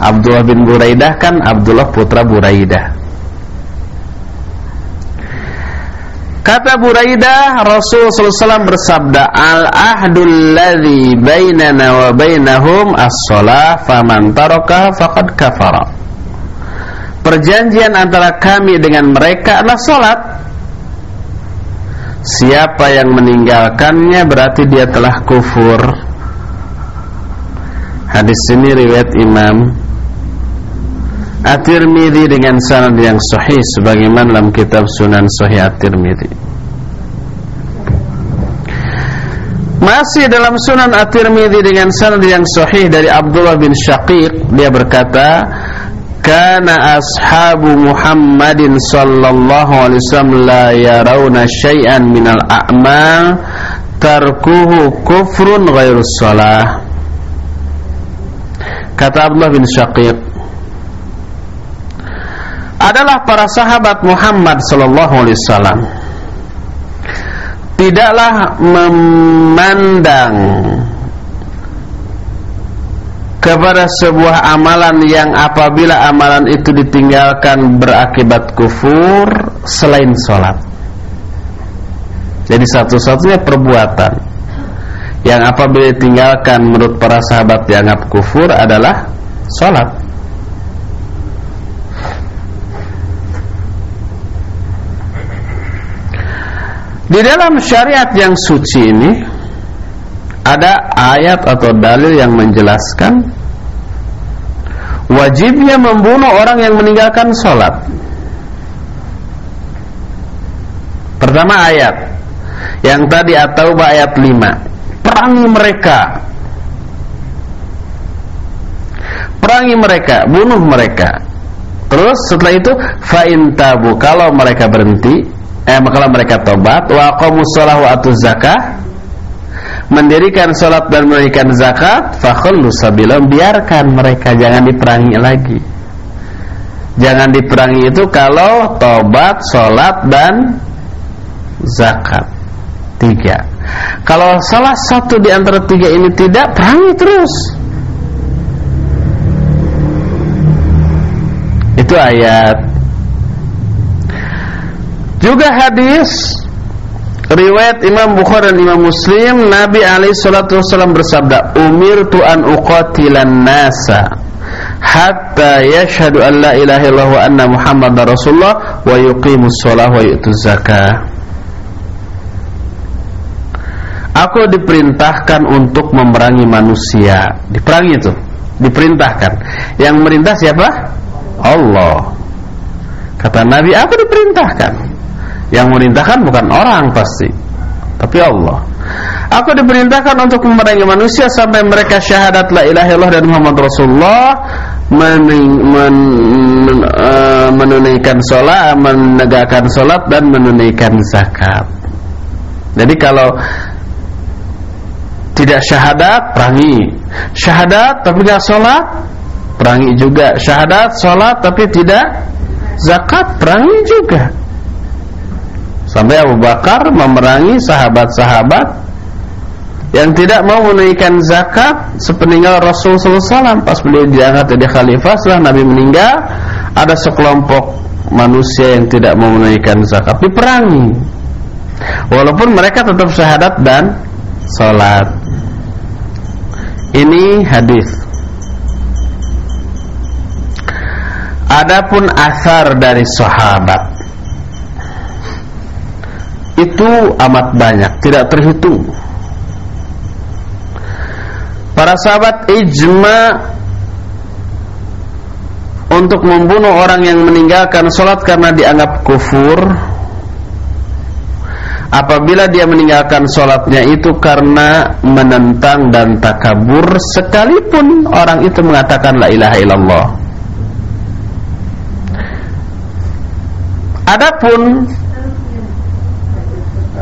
Abdullah bin Buraidah kan Abdullah putra Buraidah. Kata Buraidah Rasul SAW bersabda Al-ahdul ladhi bainana wa bainahum as-salah faman taraka faqad kafara perjanjian antara kami dengan mereka adalah sholat Siapa yang meninggalkannya berarti dia telah kufur Hadis ini riwayat Imam At-Tirmidzi dengan sanad yang sahih sebagaimana dalam kitab Sunan Sahih At-Tirmidzi. Masih dalam Sunan At-Tirmidzi dengan sanad yang sahih dari Abdullah bin Syaqiq dia berkata kana ashabu Muhammadin sallallahu alaihi wasallam la yarawna syai'an minal a'mal tarkuhu kufrun ghairu salah kata Abdullah bin Syaqiq adalah para sahabat Muhammad sallallahu alaihi wasallam tidaklah memandang kepada sebuah amalan yang apabila amalan itu ditinggalkan berakibat kufur selain sholat. Jadi satu-satunya perbuatan yang apabila ditinggalkan menurut para sahabat dianggap kufur adalah sholat. Di dalam syariat yang suci ini ada ayat atau dalil yang menjelaskan wajibnya membunuh orang yang meninggalkan sholat. Pertama ayat. Yang tadi atau ayat 5 perangi mereka. Perangi mereka bunuh mereka. Terus setelah itu fa'in tabu. Kalau mereka berhenti eh kalau mereka tobat wa qamus wa zakah mendirikan sholat dan menunaikan zakat fakhullu biarkan mereka jangan diperangi lagi. Jangan diperangi itu kalau tobat sholat dan zakat. Tiga. Kalau salah satu di antara tiga ini tidak perangi terus. Itu ayat. Juga hadis Riwayat Imam Bukhari dan Imam Muslim Nabi alaihi salatu wasallam bersabda Umirtu an uqatilan nasa Hatta yashhadu an la ilaha illallah wa anna muhammad rasulullah Wa yuqimus sholah wa yu'tuz zakah Aku diperintahkan untuk memerangi manusia. Diperangi itu? Diperintahkan. Yang merintah siapa? Allah. Kata Nabi aku diperintahkan yang merintahkan bukan orang pasti Tapi Allah. Aku diperintahkan untuk memerangi manusia Sampai mereka syahadat la ilaha illallah dan Muhammad Rasulullah men, men, men, uh, Menunaikan sholat Menegakkan sholat dan menunaikan zakat. Jadi kalau Tidak syahadat Perangi. Syahadat tapi tidak sholat Perangi juga. Syahadat sholat tapi tidak Zakat Perangi juga Sampai Abu Bakar memerangi sahabat-sahabat yang tidak mau menunaikan zakat sepeninggal Rasul SAW pas beliau diangkat jadi khalifah setelah Nabi meninggal ada sekelompok manusia yang tidak mau menunaikan zakat. Diperangi. Walaupun mereka tetap syahadat dan salat ini hadis. Adapun asar dari sahabat itu amat banyak, tidak terhitung. Para sahabat ijma untuk membunuh orang yang meninggalkan sholat karena dianggap kufur apabila dia meninggalkan sholatnya itu karena menentang dan takabur sekalipun orang itu mengatakan la ilaha illallah adapun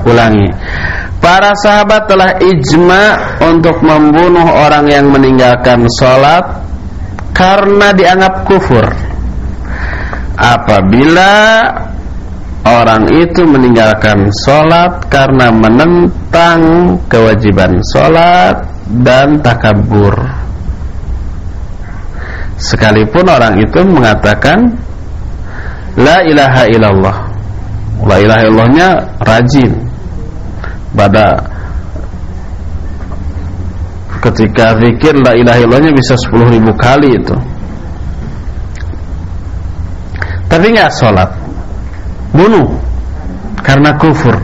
ulangi Para sahabat telah ijma untuk membunuh orang yang meninggalkan sholat karena dianggap kufur. Apabila orang itu meninggalkan sholat karena menentang kewajiban sholat dan takabur. Sekalipun orang itu mengatakan La ilaha illallah La ilaha illallahnya rajin pada ketika zikir la ilaha illallahnya bisa 10 ribu kali itu. Tapi nggak sholat bunuh karena kufur.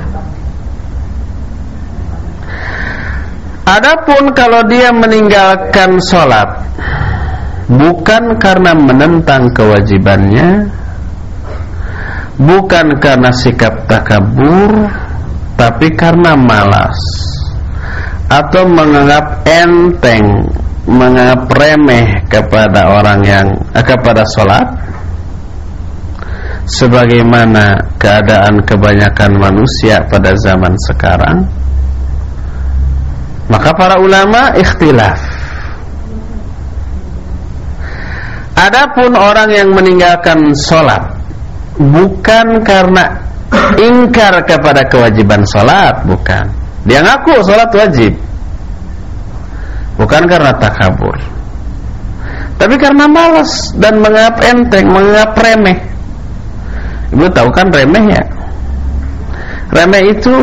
Adapun kalau dia meninggalkan sholat Bukan karena menentang kewajibannya Bukan karena sikap takabur tapi karena malas atau menganggap enteng, menganggap remeh kepada orang yang eh, kepada sholat sebagaimana keadaan kebanyakan manusia pada zaman sekarang maka para ulama ikhtilaf. Adapun orang yang meninggalkan sholat bukan karena ingkar kepada kewajiban sholat bukan. Dia ngaku sholat wajib. Bukan karena takabur. Tapi karena malas dan mengap enteng mengap remeh. Ibu tahu kan remeh ya? Remeh itu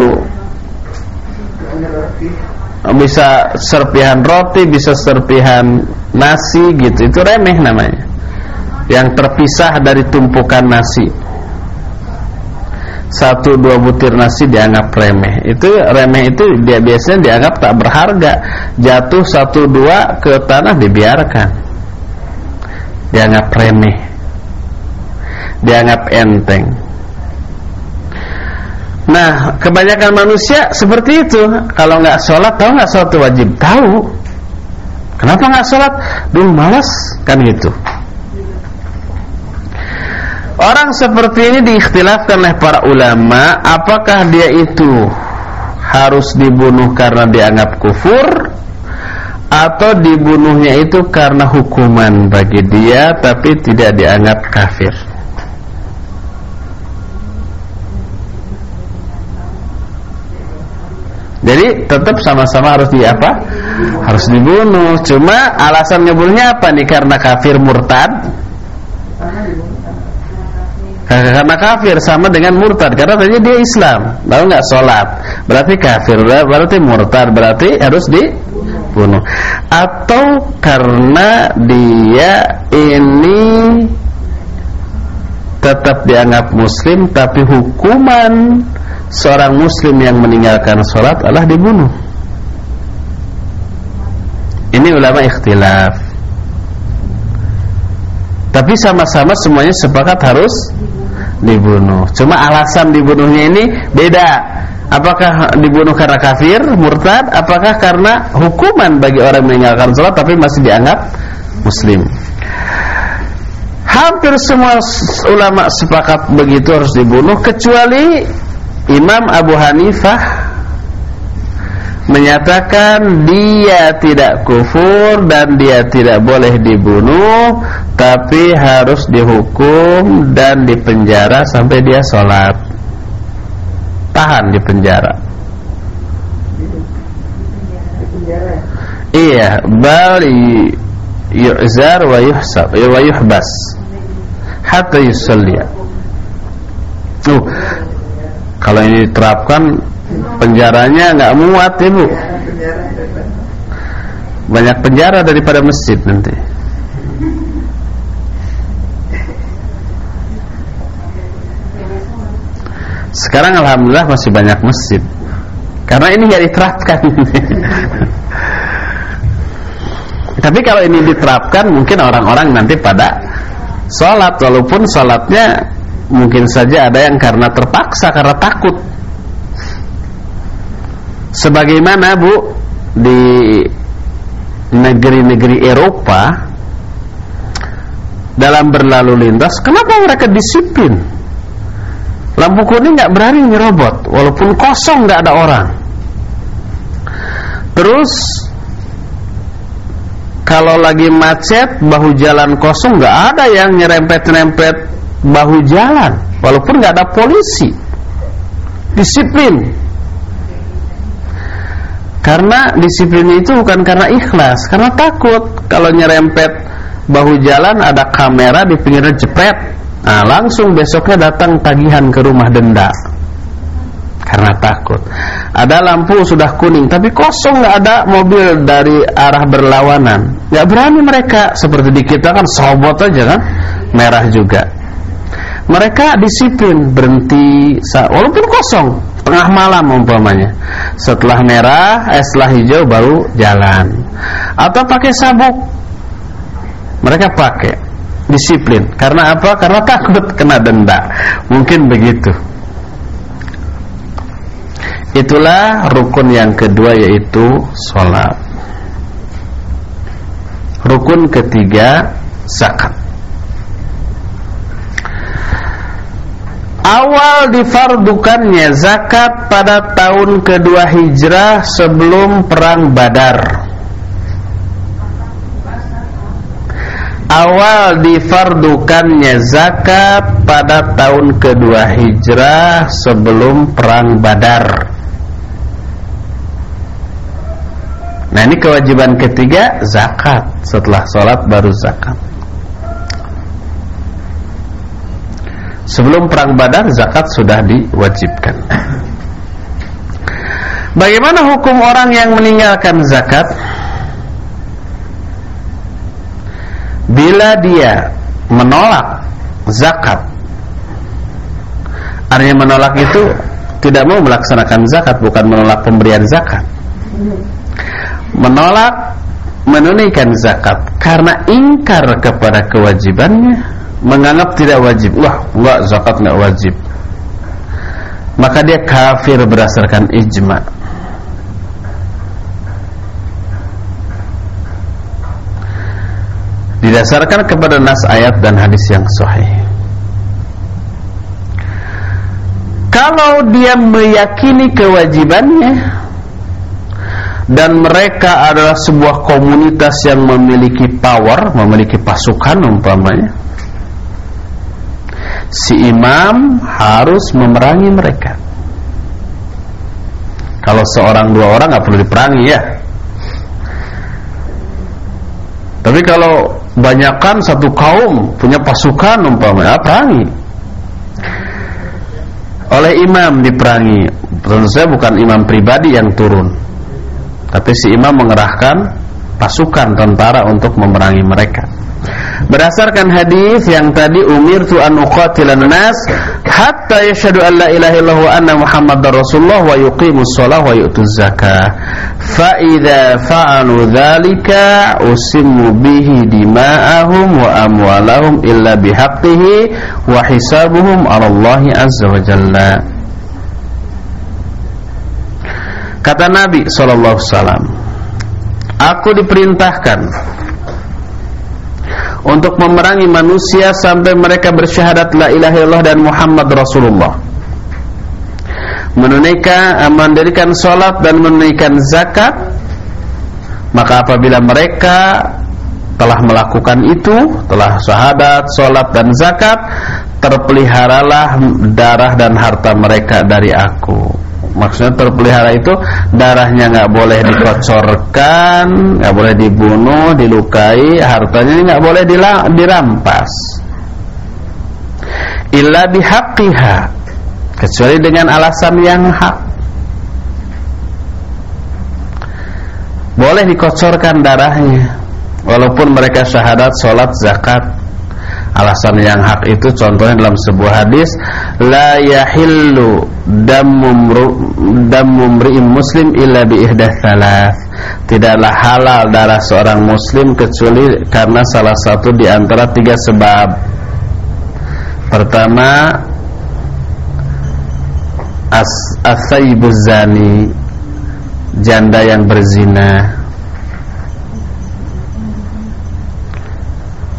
bisa serpihan roti bisa serpihan nasi gitu. Itu remeh namanya. Yang terpisah dari tumpukan nasi satu dua butir nasi dianggap remeh. Itu remeh itu dia biasanya dianggap tak berharga. Jatuh satu dua ke tanah dibiarkan. Dianggap remeh. Dianggap enteng. Nah kebanyakan manusia seperti itu. Kalau nggak sholat tahu nggak sholat wajib? Tahu. Kenapa nggak sholat? Dulu malas. Kan gitu Orang seperti ini diikhtilafkan oleh para ulama Apakah dia itu harus dibunuh karena dianggap kufur Atau dibunuhnya itu karena hukuman bagi dia Tapi tidak dianggap kafir Jadi tetap sama-sama harus di apa? Harus dibunuh. Cuma alasan ngebunuhnya apa nih? Karena kafir murtad karena kafir sama dengan murtad. Karena tadi dia Islam. Lalu nggak? Sholat. Berarti kafir. Berarti murtad. Berarti harus dibunuh. Atau karena dia ini tetap dianggap muslim tapi hukuman seorang muslim yang meninggalkan sholat adalah dibunuh. Ini ulama ikhtilaf tapi sama-sama semuanya sepakat harus dibunuh. Cuma alasan dibunuhnya ini beda. Apakah dibunuh karena kafir, murtad, apakah karena hukuman bagi orang yang meninggalkan sholat tapi masih dianggap muslim. Hampir semua ulama sepakat begitu harus dibunuh kecuali Imam Abu Hanifah menyatakan dia tidak kufur dan dia tidak boleh dibunuh tapi harus dihukum dan dipenjara sampai dia sholat. Tahan di penjara. Iya bal yu'zar wa yuhsab wa yuhbas. Hatta yusalliya Tuh, kalau ini diterapkan penjaranya nggak muat ibu. Banyak penjara daripada masjid nanti. Sekarang alhamdulillah masih banyak masjid. Karena ini nggak diterapkan. [laughs] Tapi kalau ini diterapkan mungkin orang-orang nanti pada sholat walaupun sholatnya mungkin saja ada yang karena terpaksa karena takut. Sebagaimana bu di negeri-negeri Eropa dalam berlalu lintas, kenapa mereka disiplin? Lampu kuning nggak berani nyerobot, walaupun kosong nggak ada orang. Terus kalau lagi macet, bahu jalan kosong nggak ada yang nyerempet-nyerempet bahu jalan, walaupun nggak ada polisi. Disiplin. Karena disiplin itu bukan karena ikhlas, karena takut kalau nyerempet bahu jalan ada kamera di pinggirnya jepret Nah, langsung besoknya datang tagihan ke rumah denda karena takut. Ada lampu sudah kuning tapi kosong nggak ada mobil dari arah berlawanan. Nggak berani mereka seperti di kita kan sobot aja kan merah juga. Mereka disiplin berhenti walaupun kosong tengah malam umpamanya. Setelah merah, eh, setelah hijau baru jalan. Atau pakai sabuk. Mereka pakai disiplin. Karena apa? Karena [laughs] takut kena denda. Mungkin begitu. Itulah rukun yang kedua yaitu sholat. Rukun ketiga zakat. Awal difardukannya zakat pada tahun kedua hijrah sebelum perang Badar. awal difardukannya zakat pada tahun kedua hijrah sebelum perang badar. Nah ini kewajiban ketiga zakat. Setelah sholat baru zakat Sebelum perang badar zakat sudah diwajibkan. Bagaimana hukum orang yang meninggalkan zakat? bila dia menolak zakat artinya menolak itu tidak mau melaksanakan zakat bukan menolak pemberian zakat. Menolak menunaikan zakat karena ingkar kepada kewajibannya menganggap tidak wajib. Wah enggak zakat enggak wajib. Maka dia kafir berdasarkan ijma' didasarkan kepada nas ayat dan hadis yang sahih. Kalau dia meyakini kewajibannya dan mereka adalah sebuah komunitas yang memiliki power, memiliki pasukan umpamanya, si imam harus memerangi mereka. Kalau seorang dua orang nggak perlu diperangi ya. Tapi kalau banyakkan satu kaum punya pasukan umpamanya perangi oleh imam diperangi tentu saja bukan imam pribadi yang turun tapi si imam mengerahkan pasukan tentara untuk memerangi mereka Berdasarkan hadis yang tadi umir an uqatilan nas hatta yashhadu an la ilaha illallah wa anna muhammadar rasulullah wa yuqimus shalah wa yu'tuz zakah. Fa idza fa'alu dzalika usimmu bihi dima'ahum wa amwalahum illa bihaqqihi wa hisabuhum 'ala Allah azza wa jalla. Kata Nabi sallallahu alaihi wasallam, Aku diperintahkan untuk memerangi manusia sampai mereka bersyahadat la ilaha illallah dan Muhammad Rasulullah. Menunaikan mendirikan salat dan menunaikan zakat maka apabila mereka telah melakukan itu, telah syahadat, salat dan zakat, terpeliharalah darah dan harta mereka dari aku maksudnya terpelihara itu darahnya nggak boleh dikocorkan, nggak boleh dibunuh, dilukai, hartanya nggak boleh dirampas. Illa bihaqqiha kecuali dengan alasan yang hak boleh dikocorkan darahnya walaupun mereka syahadat, sholat, zakat alasan yang hak itu contohnya dalam sebuah hadis la yahillu dammu muslim illa bi ihdath thalath tidaklah halal darah seorang muslim kecuali karena salah satu di antara tiga sebab. Pertama as asaibuz zani janda yang berzina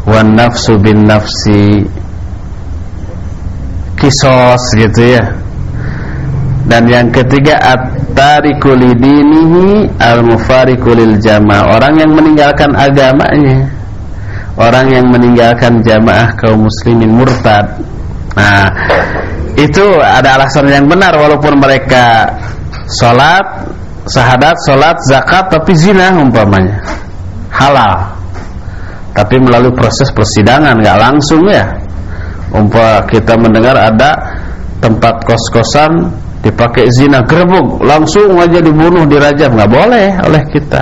wan nafsu bin nafsi. Kisos gitu ya. Dan yang ketiga at-tariku lidinihi al-mufariqu lil jamaah. Orang yang meninggalkan agamanya. Orang yang meninggalkan jamaah kaum muslimin murtad. Nah itu ada alasan yang benar walaupun mereka sholat sahadat, sholat, zakat tapi zina umpamanya. Halal tapi melalui proses persidangan nggak langsung ya. Umpah kita mendengar ada tempat kos-kosan dipakai zina gerbuk langsung aja dibunuh dirajam. Nggak boleh oleh kita.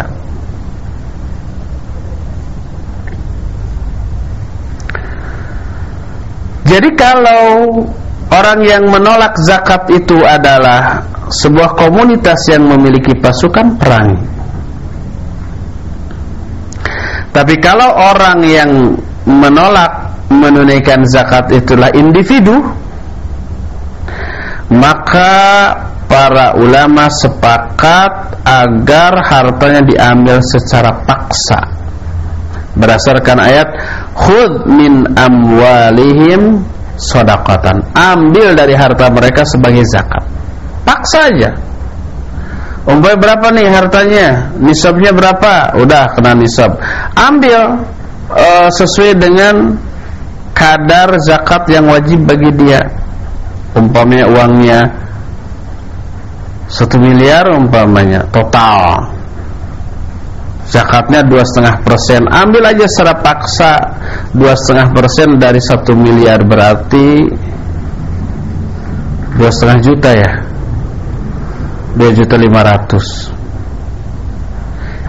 Jadi kalau orang yang menolak zakat itu adalah sebuah komunitas yang memiliki pasukan perang tapi kalau orang yang menolak menunaikan zakat itulah individu, maka para ulama sepakat agar hartanya diambil secara paksa. Berdasarkan ayat khud min amwalihim sodakatan ambil dari harta mereka sebagai zakat. Paksa aja Umpamanya berapa nih hartanya? Nisabnya berapa? Udah kena nisab. Ambil uh, sesuai dengan kadar zakat yang wajib bagi dia. Umpamanya uangnya satu miliar umpamanya total. Zakatnya dua setengah persen. Ambil aja secara paksa dua setengah persen dari satu miliar berarti dua setengah juta ya 2 juta 500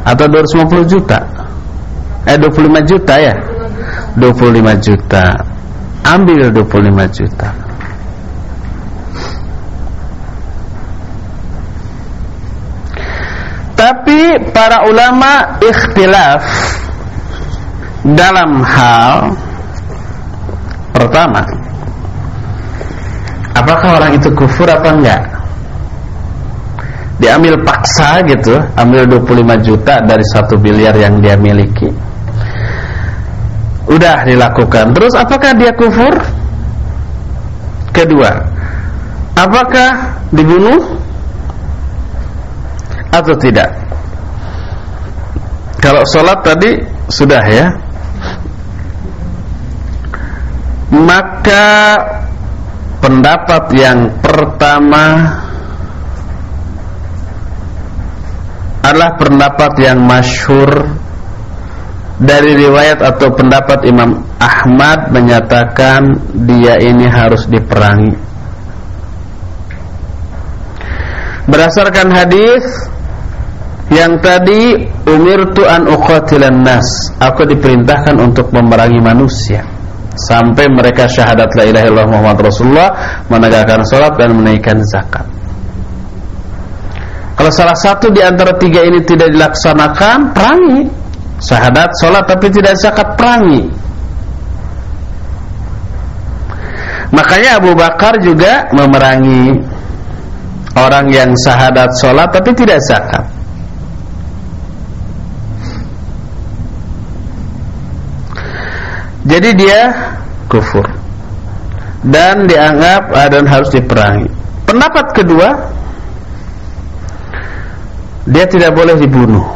atau 250 juta. Eh 25 juta ya? 25 juta. Ambil 25 juta. Tapi para ulama ikhtilaf dalam hal pertama apakah orang itu kufur apa enggak diambil paksa gitu ambil 25 juta dari satu miliar yang dia miliki. Udah dilakukan. Terus apakah dia kufur? Kedua apakah dibunuh? Atau tidak? Kalau sholat tadi sudah ya. Maka pendapat yang pertama adalah pendapat yang masyhur dari riwayat atau pendapat Imam Ahmad menyatakan dia ini harus diperangi. Berdasarkan hadis yang tadi umirtu an uqatilan nas, aku diperintahkan untuk memerangi manusia sampai mereka syahadat la ilaha illallah Muhammad Rasulullah, menegakkan salat dan menaikkan zakat. Kalau salah satu di antara tiga ini tidak dilaksanakan, perangi. Syahadat, sholat tapi tidak zakat, perangi. Makanya Abu Bakar juga memerangi orang yang syahadat sholat tapi tidak zakat. Jadi dia kufur dan dianggap dan harus diperangi. Pendapat kedua dia tidak boleh dibunuh.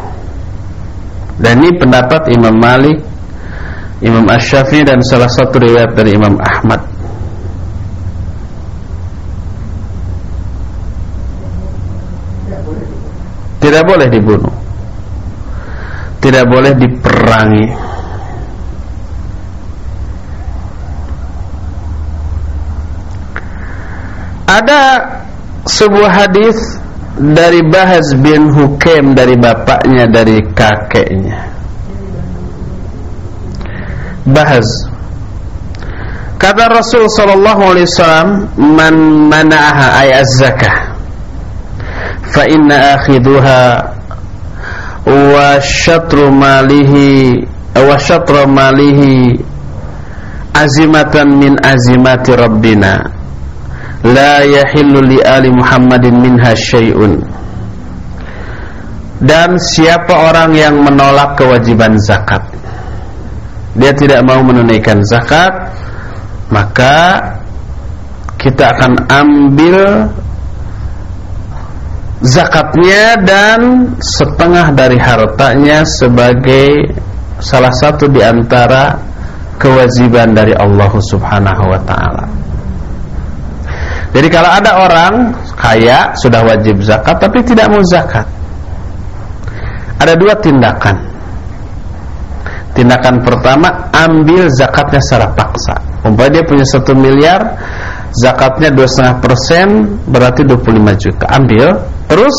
Dan ini pendapat Imam Malik, Imam Ash-Syafi'i dan salah satu riwayat dari Imam Ahmad. Tidak boleh dibunuh. Tidak boleh diperangi. Ada sebuah hadis dari Bahaz bin Hukem dari bapaknya dari kakeknya. Bahaz Kata Rasul sallallahu alaihi wasallam, "Man mana'aha ay az-zakah fa inna akhiduha wa syatru malihi wa syatru malihi azimatan min azimati rabbina." La yahillu li ali Muhammadin syai'un dan siapa orang yang menolak kewajiban zakat dia tidak mau menunaikan zakat maka kita akan ambil zakatnya dan setengah dari hartanya sebagai salah satu di antara kewajiban dari Allah Subhanahu wa taala. Jadi kalau ada orang kaya sudah wajib zakat tapi tidak mau zakat. Ada dua tindakan. Tindakan pertama ambil zakatnya secara paksa. Umpamanya dia punya satu miliar, zakatnya dua setengah persen berarti 25 juta. Ambil, terus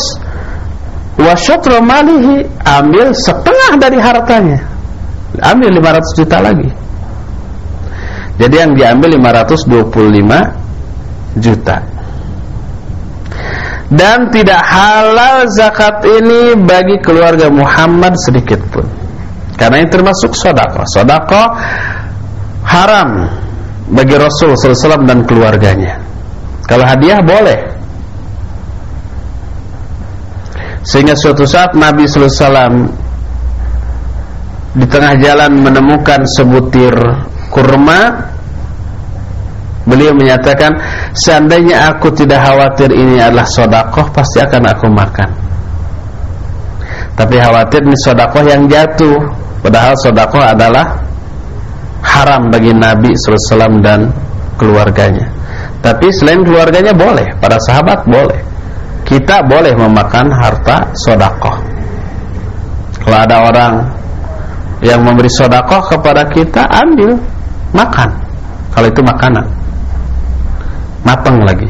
wasyatru malihi ambil setengah dari hartanya. Ambil 500 juta lagi. Jadi yang diambil 525 juta. Dan tidak halal zakat ini bagi keluarga Muhammad sedikit pun. Karena ini termasuk sodako. Sodako haram bagi Rasul SAW dan keluarganya. Kalau hadiah boleh. Sehingga suatu saat Nabi SAW di tengah jalan menemukan sebutir kurma Beliau menyatakan Seandainya aku tidak khawatir ini adalah sodakoh Pasti akan aku makan. Tapi khawatir ini sodakoh yang jatuh Padahal sodakoh adalah Haram bagi Nabi SAW dan keluarganya. Tapi selain keluarganya boleh Para sahabat boleh. Kita boleh memakan harta sodakoh. Kalau ada orang Yang memberi sodakoh kepada kita Ambil Makan. Kalau itu makanan matang lagi.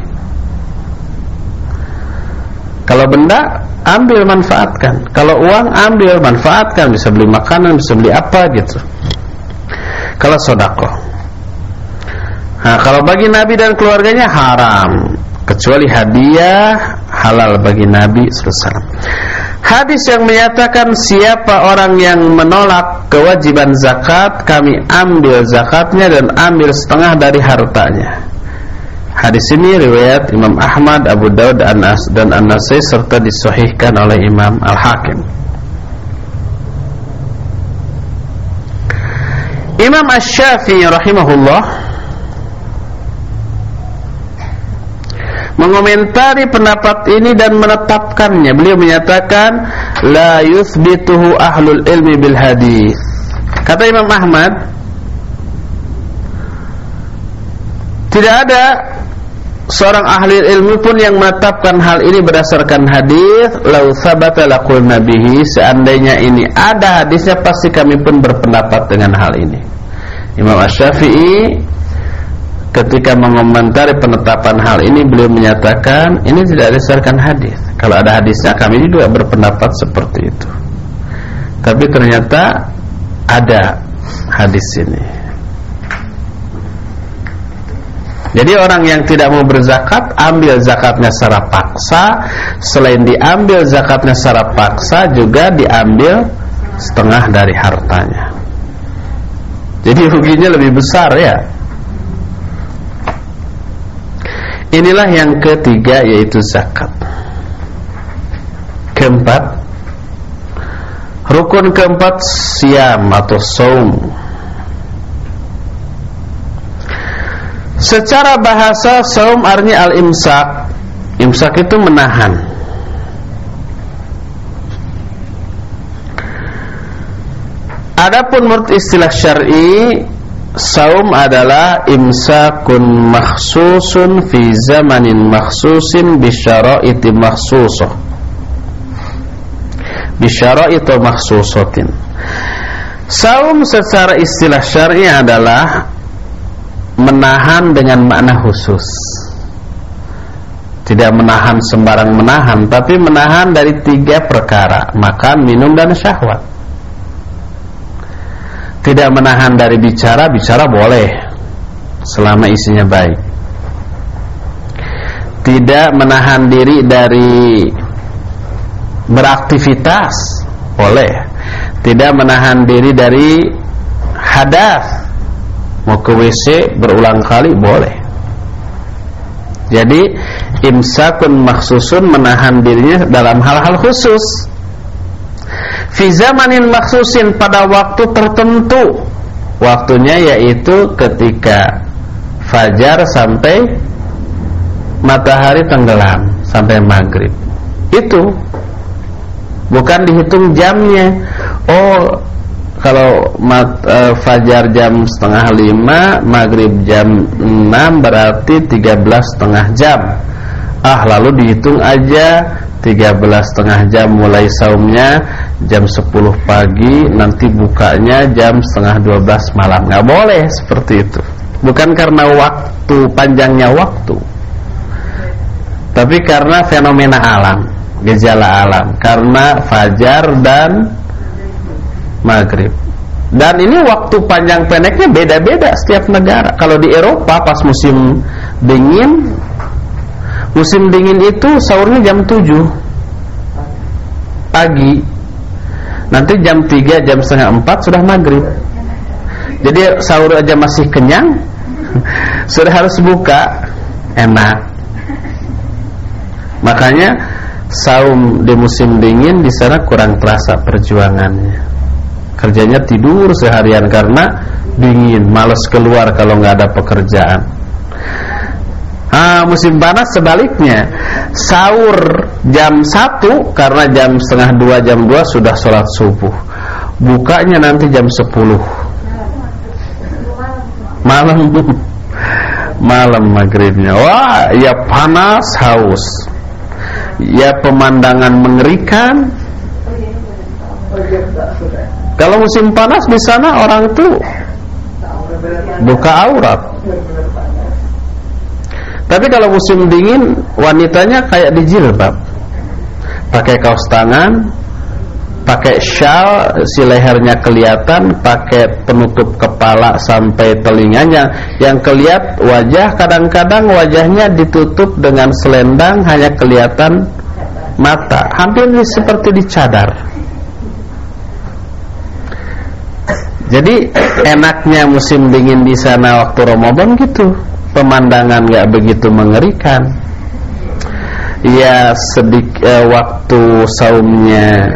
Kalau benda ambil manfaatkan. Kalau uang ambil manfaatkan. Bisa beli makanan bisa beli apa gitu. Kalau sodako. Nah kalau bagi Nabi dan keluarganya haram. Kecuali hadiah halal bagi Nabi SAW hadis yang menyatakan siapa orang yang menolak kewajiban zakat kami ambil zakatnya dan ambil setengah dari hartanya Hadis ini riwayat Imam Ahmad, Abu Daud dan An-Nasai serta disahihkan oleh Imam Al-Hakim. Imam Asy-Syafi'i rahimahullah mengomentari pendapat ini dan menetapkannya. Beliau menyatakan la yuthbituhu ahlul ilmi bil hadis. Kata Imam Ahmad, tidak ada seorang ahli ilmu pun yang menetapkan hal ini berdasarkan hadis lau sabata laqul nabihi seandainya ini ada hadisnya pasti kami pun berpendapat dengan hal ini. Imam Asy-Syafi'i ketika mengomentari penetapan hal ini beliau menyatakan ini tidak berdasarkan hadis. Kalau ada hadisnya kami juga berpendapat seperti itu. Tapi ternyata ada hadis ini Jadi orang yang tidak mau berzakat ambil zakatnya secara paksa, selain diambil zakatnya secara paksa juga diambil setengah dari hartanya. Jadi ruginya lebih besar ya. Inilah yang ketiga yaitu zakat. Keempat, rukun keempat siam atau saum. Secara bahasa saum artinya al-imsak. Imsak itu menahan. Adapun menurut istilah syar'i, saum adalah imsakun makhsusun fi zamanin makhsusin bi syara'iti makhsusah. Bi syara'iti makhsusatin. Saum secara istilah syar'i adalah menahan dengan makna khusus. Tidak menahan sembarang menahan tapi menahan dari tiga perkara makan minum dan syahwat. Tidak menahan dari bicara bicara boleh selama isinya baik. Tidak menahan diri dari beraktivitas boleh. Tidak menahan diri dari hadas mau ke WC berulang kali boleh. Jadi imsakun maksusun menahan dirinya dalam hal-hal khusus. Fi zamanin maksusin pada waktu tertentu. Waktunya yaitu ketika fajar sampai matahari tenggelam sampai maghrib. Itu. Bukan dihitung jamnya. Oh kalau mat, e, fajar jam setengah lima maghrib jam enam berarti tiga belas setengah jam. Ah lalu dihitung aja tiga belas setengah jam mulai saumnya jam sepuluh pagi nanti bukanya jam setengah dua belas malam. Nggak boleh seperti itu. Bukan karena waktu panjangnya waktu. Tapi karena fenomena alam gejala alam. Karena fajar dan maghrib. Dan ini waktu panjang pendeknya beda-beda setiap negara. Kalau di Eropa pas musim dingin musim dingin itu sahurnya jam 7 pagi. Nanti jam 3 jam setengah 4 sudah maghrib. Jadi sahur aja masih kenyang [laughs] sudah harus buka enak. Makanya saum di musim dingin di sana kurang terasa perjuangannya kerjanya tidur seharian karena dingin males keluar kalau nggak ada pekerjaan. Ah, musim panas sebaliknya. Sahur jam 1 Karena jam setengah 2 jam 2 Sudah sholat subuh. Bukanya nanti jam 10 Malam. [laughs] Malam maghribnya. Wah ya panas haus. Ya pemandangan mengerikan Kalau musim panas di sana orang itu Buka aurat tapi kalau musim dingin wanitanya kayak di jilbab. Pakai kaos tangan, pakai shawl, si lehernya kelihatan, pakai penutup kepala sampai telinganya. Yang kelihat wajah kadang-kadang wajahnya ditutup dengan selendang hanya kelihatan mata, hampir seperti dicadar. Jadi enaknya musim dingin di sana waktu Ramadan gitu. Pemandangan nggak begitu mengerikan. Ya sedik eh, waktu saumnya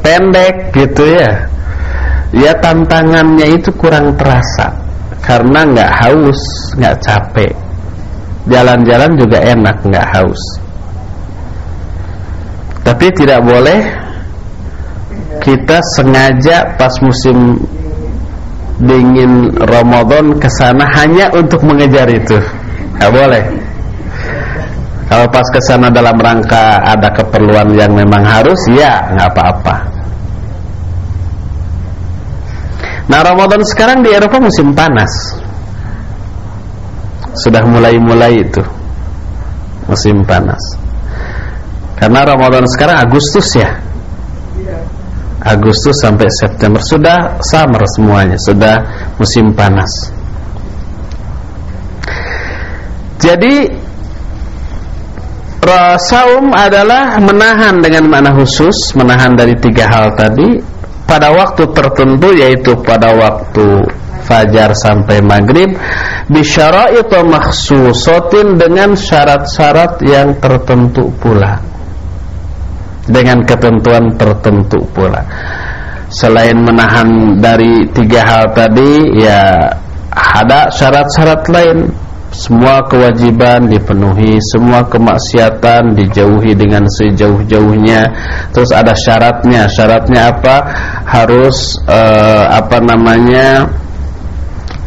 pendek gitu ya. Ya tantangannya itu kurang terasa. Karena nggak haus nggak capek. Jalan-jalan juga enak nggak haus. Tapi tidak boleh kita sengaja pas musim dingin Ramadan ke sana hanya untuk mengejar itu. Enggak boleh. Kalau pas ke sana dalam rangka ada keperluan yang memang harus, ya nggak apa-apa. Nah Ramadan sekarang di Eropa musim panas Sudah mulai-mulai itu Musim panas Karena Ramadan sekarang Agustus ya Agustus sampai September sudah summer semuanya, sudah musim panas. Jadi saum adalah menahan dengan makna khusus, menahan dari tiga hal tadi pada waktu tertentu yaitu pada waktu fajar sampai maghrib bisyara'it makhsusatin dengan syarat-syarat yang tertentu pula dengan ketentuan tertentu pula. Selain menahan dari tiga hal tadi, ya ada syarat-syarat lain. Semua kewajiban dipenuhi, semua kemaksiatan dijauhi dengan sejauh-jauhnya. Terus ada syaratnya. Syaratnya apa? Harus uh, apa namanya?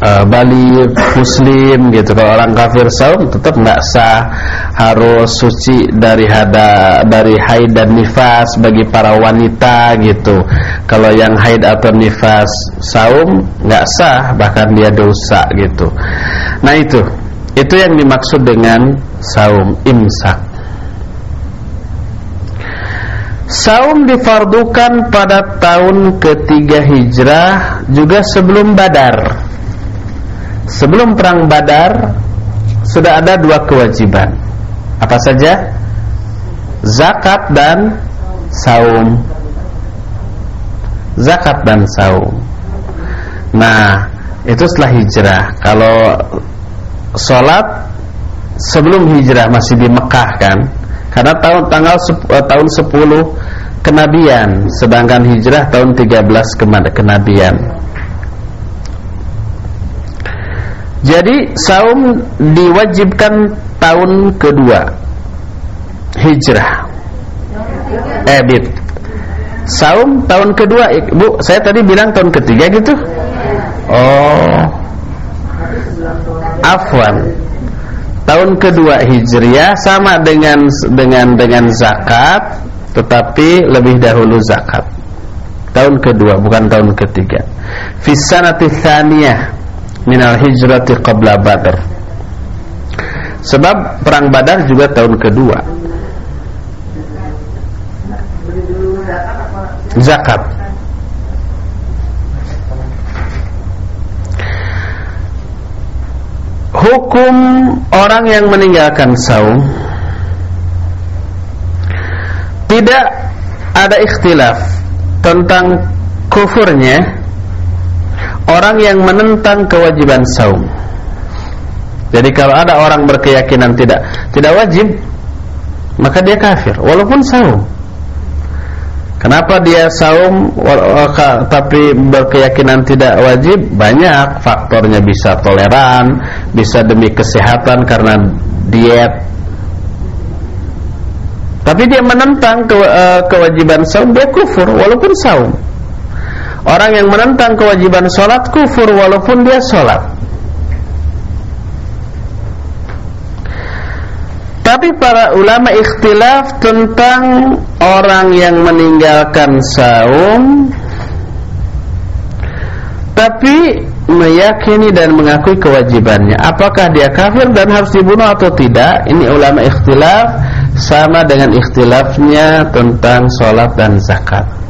Uh, balik muslim gitu. Kalau orang kafir saum tetap nggak sah harus suci dari hada dari haid dan nifas bagi para wanita gitu. Kalau yang haid atau nifas saum nggak sah bahkan dia dosa gitu. Nah itu. Itu yang dimaksud dengan saum imsak. Saum difardukan pada tahun ketiga hijrah juga sebelum badar Sebelum perang badar Sudah ada dua kewajiban. Apa saja? Zakat dan saum. Zakat dan saum. Nah itu setelah hijrah. Kalau sholat sebelum hijrah masih di Mekah kan? Karena tahun tanggal uh, tahun 10 kenabian sedangkan hijrah tahun 13 kenabian jadi saum diwajibkan tahun kedua. Hijrah. Eh saum tahun kedua bu saya tadi bilang tahun ketiga gitu? Oh. Afwan. Tahun kedua hijriah sama dengan dengan dengan zakat tetapi lebih dahulu zakat. Tahun kedua bukan tahun ketiga. Fi sanati tsaniyah minal hijrati qabla badr. Sebab perang badar juga tahun kedua. Zakat. Hukum orang yang meninggalkan saum tidak ada ikhtilaf tentang kufurnya orang yang menentang kewajiban saum. Jadi kalau ada orang berkeyakinan tidak tidak wajib, maka dia kafir walaupun saum. Kenapa dia saum tapi berkeyakinan tidak wajib? Banyak faktornya bisa toleran, bisa demi kesehatan karena diet. Tapi dia menentang ke, uh, kewajiban saum dia kufur walaupun saum. Orang yang menentang kewajiban sholat kufur walaupun dia sholat. Tapi para ulama ikhtilaf tentang orang yang meninggalkan saum tapi meyakini dan mengakui kewajibannya. Apakah dia kafir dan harus dibunuh atau tidak? Ini ulama ikhtilaf sama dengan ikhtilafnya tentang sholat dan zakat.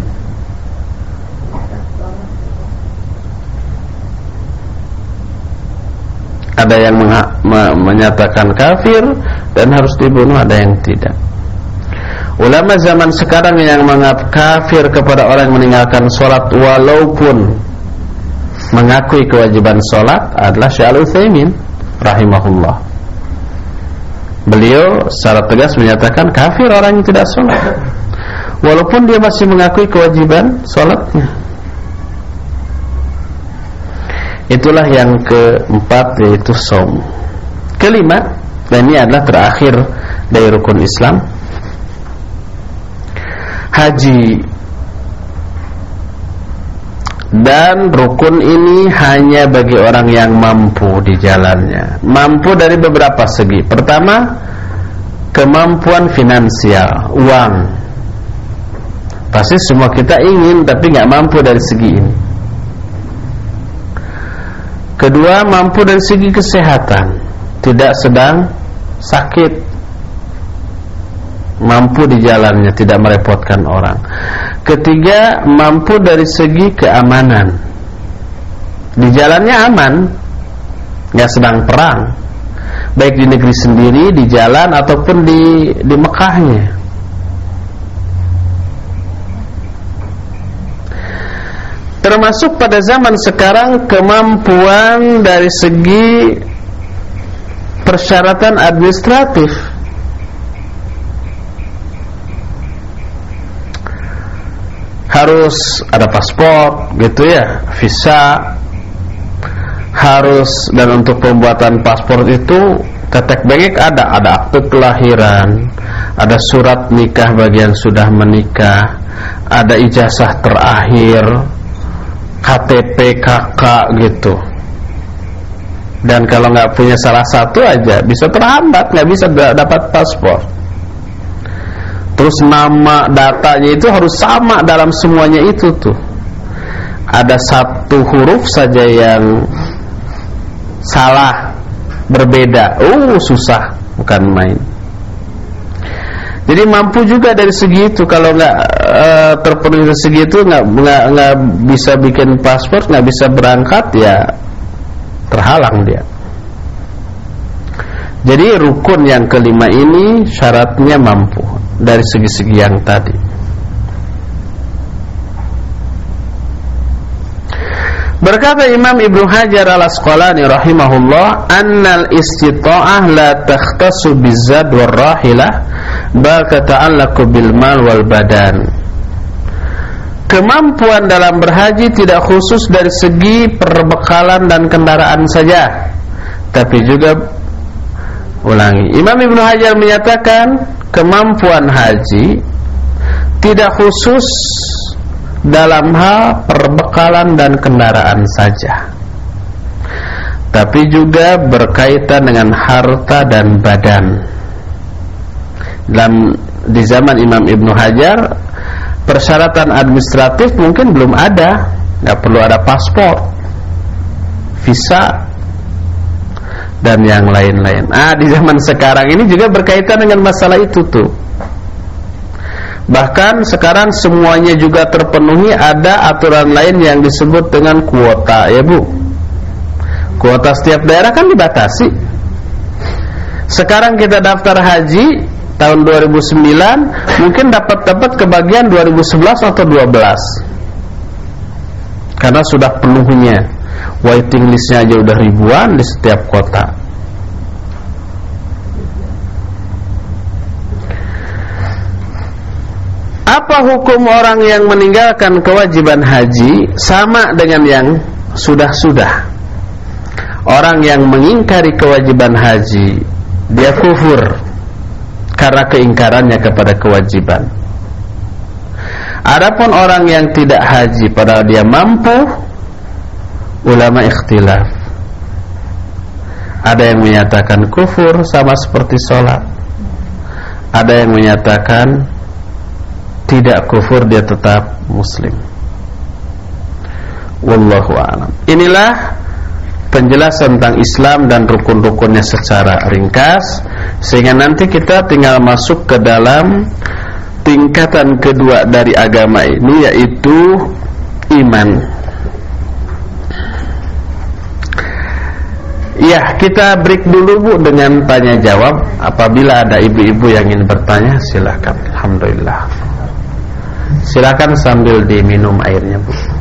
Ada yang menyatakan kafir dan harus dibunuh ada yang tidak. Ulama zaman sekarang yang menganggap kafir kepada orang yang meninggalkan sholat walaupun mengakui kewajiban sholat adalah Syaikhul Utsaimin rahimahullah. Beliau secara tegas menyatakan kafir orang yang tidak sholat walaupun dia masih mengakui kewajiban sholatnya Itulah yang keempat yaitu som. Kelima dan ini adalah terakhir dari rukun Islam haji dan rukun ini hanya bagi orang yang mampu di jalannya. Mampu dari beberapa segi. Pertama, kemampuan finansial, uang. Pasti semua kita ingin tapi nggak mampu dari segi ini. Kedua, mampu dari segi kesehatan, tidak sedang sakit, mampu di jalannya, tidak merepotkan orang. Ketiga, mampu dari segi keamanan, di jalannya aman, nggak sedang perang, baik di negeri sendiri, di jalan ataupun di di Mekahnya. Termasuk pada zaman sekarang kemampuan dari segi persyaratan administratif. Harus ada paspor gitu ya visa. Harus dan untuk pembuatan paspor itu tetek bengek ada. Ada akte kelahiran ada surat nikah bagian sudah menikah ada ijazah terakhir KTP kakak gitu. Dan kalau nggak punya salah satu aja bisa terhambat nggak bisa dapat paspor. Terus nama datanya itu harus sama dalam semuanya itu tuh. Ada satu huruf saja yang salah berbeda. Oh susah bukan main. Jadi mampu juga dari segi itu kalau nggak e, terpenuhi dari segi itu nggak nggak nggak bisa bikin paspor nggak bisa berangkat ya terhalang dia. Jadi rukun yang kelima ini syaratnya mampu dari segi-segi yang tadi. Berkata Imam Ibnu Hajar al-Asqalani rahimahullah, "Annal istita'ah la takhtasu bizad war tata'allaqu bil mal wal badan." Kemampuan dalam berhaji tidak khusus dari segi perbekalan dan kendaraan saja, tapi juga ulangi. Imam Ibnu Hajar menyatakan kemampuan haji tidak khusus dalam hal perbekalan dan kendaraan saja tapi juga berkaitan dengan harta dan badan dalam di zaman Imam Ibnu Hajar persyaratan administratif mungkin belum ada nggak perlu ada paspor visa dan yang lain-lain ah di zaman sekarang ini juga berkaitan dengan masalah itu tuh Bahkan sekarang semuanya juga terpenuhi ada aturan lain yang disebut dengan kuota ya Bu. Kuota setiap daerah kan dibatasi. Sekarang kita daftar haji tahun 2009 mungkin dapat dapat kebagian 2011 atau 12. Karena sudah penuhnya waiting listnya aja udah ribuan di setiap kota. Apa hukum orang yang meninggalkan kewajiban haji sama dengan yang sudah-sudah? Orang yang mengingkari kewajiban haji dia kufur karena keingkarannya kepada kewajiban. Adapun orang yang tidak haji padahal dia mampu ulama ikhtilaf. Ada yang menyatakan kufur sama seperti sholat. Ada yang menyatakan tidak kufur dia tetap muslim wallahu a'lam inilah penjelasan tentang Islam dan rukun-rukunnya secara ringkas sehingga nanti kita tinggal masuk ke dalam tingkatan kedua dari agama ini yaitu iman Ya, kita break dulu Bu dengan tanya jawab. Apabila ada ibu-ibu yang ingin bertanya, silakan. Alhamdulillah. Silakan sambil diminum airnya, Bu.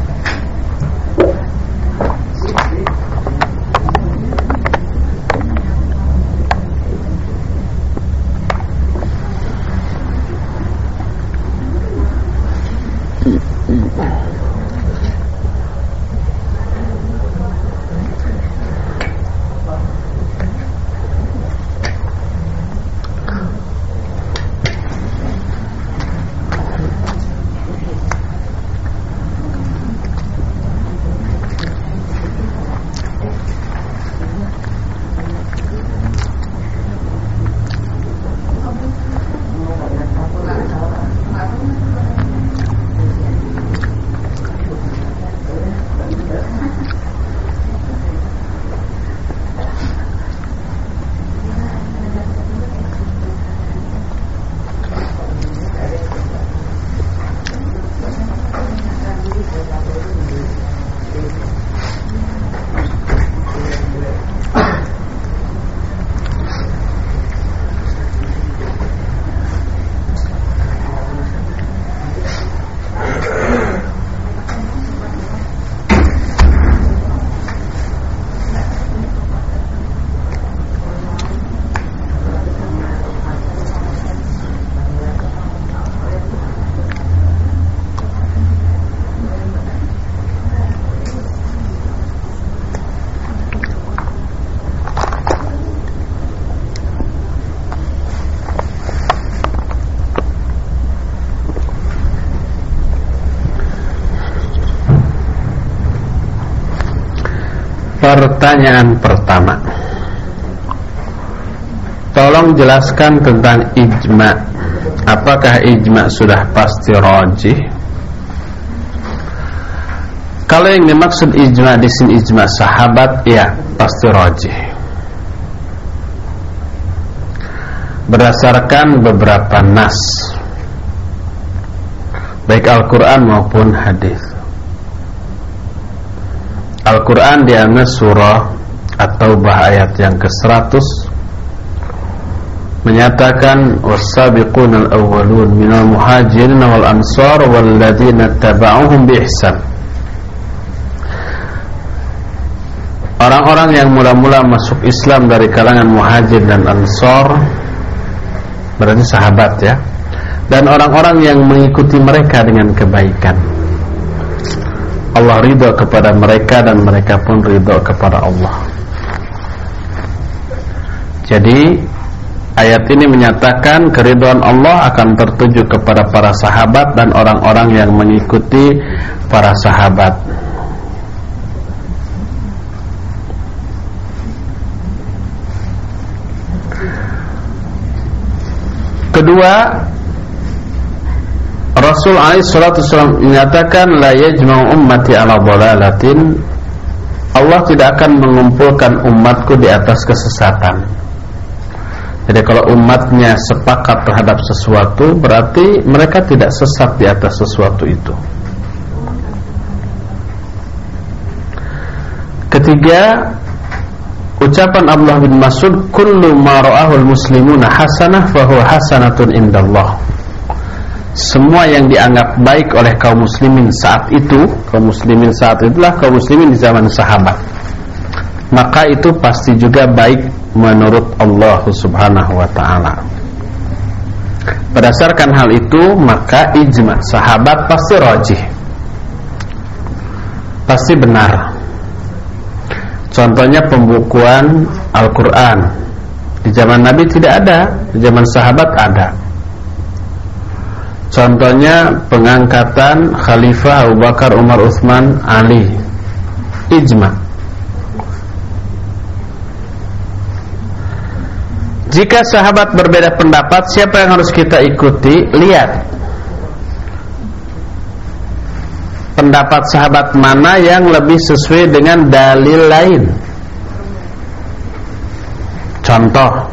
Pertanyaan pertama. Tolong jelaskan tentang ijma. Apakah ijma sudah pasti rojih Kalau yang dimaksud ijma di sini ijma sahabat Ya pasti rojih berdasarkan beberapa nas baik Al-Quran maupun hadis. Al-Quran di surah atau ayat yang ke-100 menyatakan was-sabiquna al-awwalun minal muhajirin wal ansar wal ladzina tabauhum bi ihsan. Orang-orang yang mula-mula masuk Islam dari kalangan muhajir dan ansar berarti sahabat ya dan orang-orang yang mengikuti mereka dengan kebaikan. Allah ridho kepada mereka dan mereka pun ridho kepada Allah. Jadi ayat ini menyatakan keridhaan Allah akan tertuju kepada para sahabat dan orang-orang yang mengikuti para sahabat. Kedua, Rasul alaihi salatu menyatakan la yajma'u ummati ala dhalalatin Allah tidak akan mengumpulkan umatku di atas kesesatan. Jadi kalau umatnya sepakat terhadap sesuatu berarti mereka tidak sesat di atas sesuatu itu. Ketiga, ucapan Abdullah bin Mas'ud kullu ma ra'ahu al-muslimuna hasanah fa huwa hasanatun indallah semua yang dianggap baik oleh kaum muslimin saat itu kaum muslimin saat itulah kaum muslimin di zaman sahabat. Maka itu pasti juga baik menurut Allah subhanahu wa ta'ala. Berdasarkan hal itu maka ijma sahabat pasti rojih pasti benar. Contohnya pembukuan Al-Quran. Di zaman Nabi tidak ada di zaman sahabat ada Contohnya pengangkatan Khalifah Abu Bakar Umar Uthman Ali. Ijma. Jika sahabat berbeda pendapat Siapa yang harus kita ikuti? Lihat. Pendapat sahabat mana yang lebih sesuai dengan dalil lain? Contoh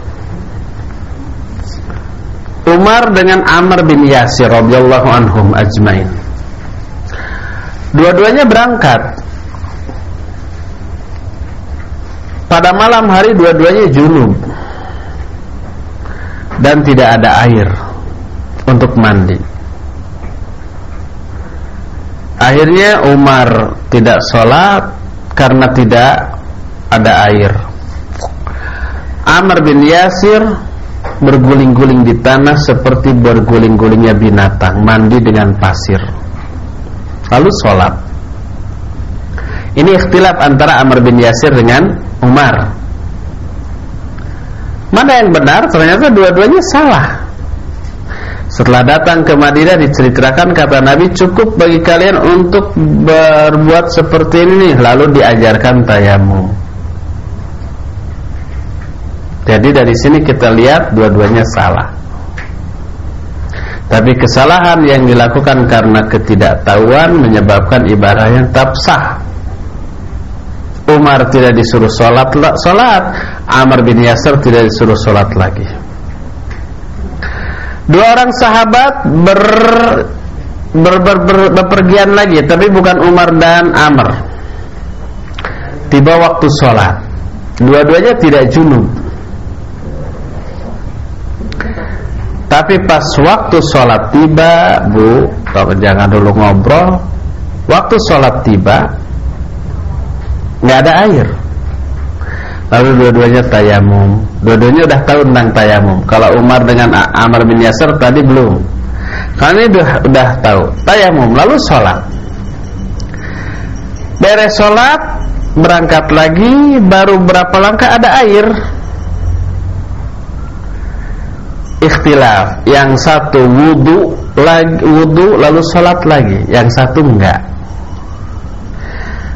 Umar dengan Amr bin Yasir radhiyallahu anhum ajmain. Dua-duanya berangkat. Pada malam hari dua-duanya junub dan tidak ada air untuk mandi. Akhirnya Umar tidak sholat karena tidak ada air. Amr bin Yasir berguling-guling di tanah seperti berguling-gulingnya binatang, mandi dengan pasir. Lalu sholat. Ini ikhtilaf antara Amr bin Yasir dengan Umar. Mana yang benar? Ternyata dua-duanya salah. Setelah datang ke Madinah diceritakan kata Nabi cukup bagi kalian untuk berbuat seperti ini lalu diajarkan tayamum. Jadi dari sini kita lihat dua-duanya salah. Tapi kesalahan yang dilakukan karena ketidaktahuan menyebabkan ibadah yang tak sah. Umar tidak disuruh sholat, sholat. Amr bin Yasir tidak disuruh sholat lagi. Dua orang sahabat ber, lagi, tapi bukan Umar dan Amr. Tiba waktu sholat, dua-duanya tidak junub. Tapi pas waktu sholat tiba Bu Jangan dulu ngobrol. Waktu sholat tiba nggak ada air. Lalu dua-duanya tayamum. Dua-duanya udah tahu tentang tayamum. Kalau Umar dengan Amr bin Yasir tadi belum. Ini udah, udah tahu. Tayamum lalu sholat. Beres sholat Berangkat lagi Baru berapa langkah ada air ikhtilaf. Yang satu wudu lagi wudu lalu salat lagi. Yang satu enggak.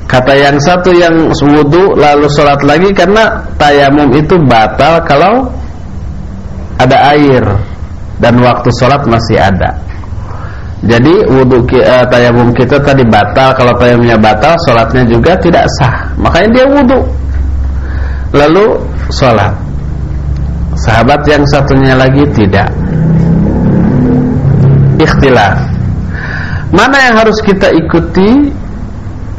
Kata yang satu yang wudu lalu salat lagi karena tayamum itu batal kalau ada air dan waktu salat masih ada. Jadi wudu uh, tayamum kita tadi batal. Kalau tayamumnya batal salatnya juga tidak sah. Makanya dia wudu. Lalu salat Sahabat yang satunya lagi tidak. Ikhtilaf. Mana yang harus kita ikuti?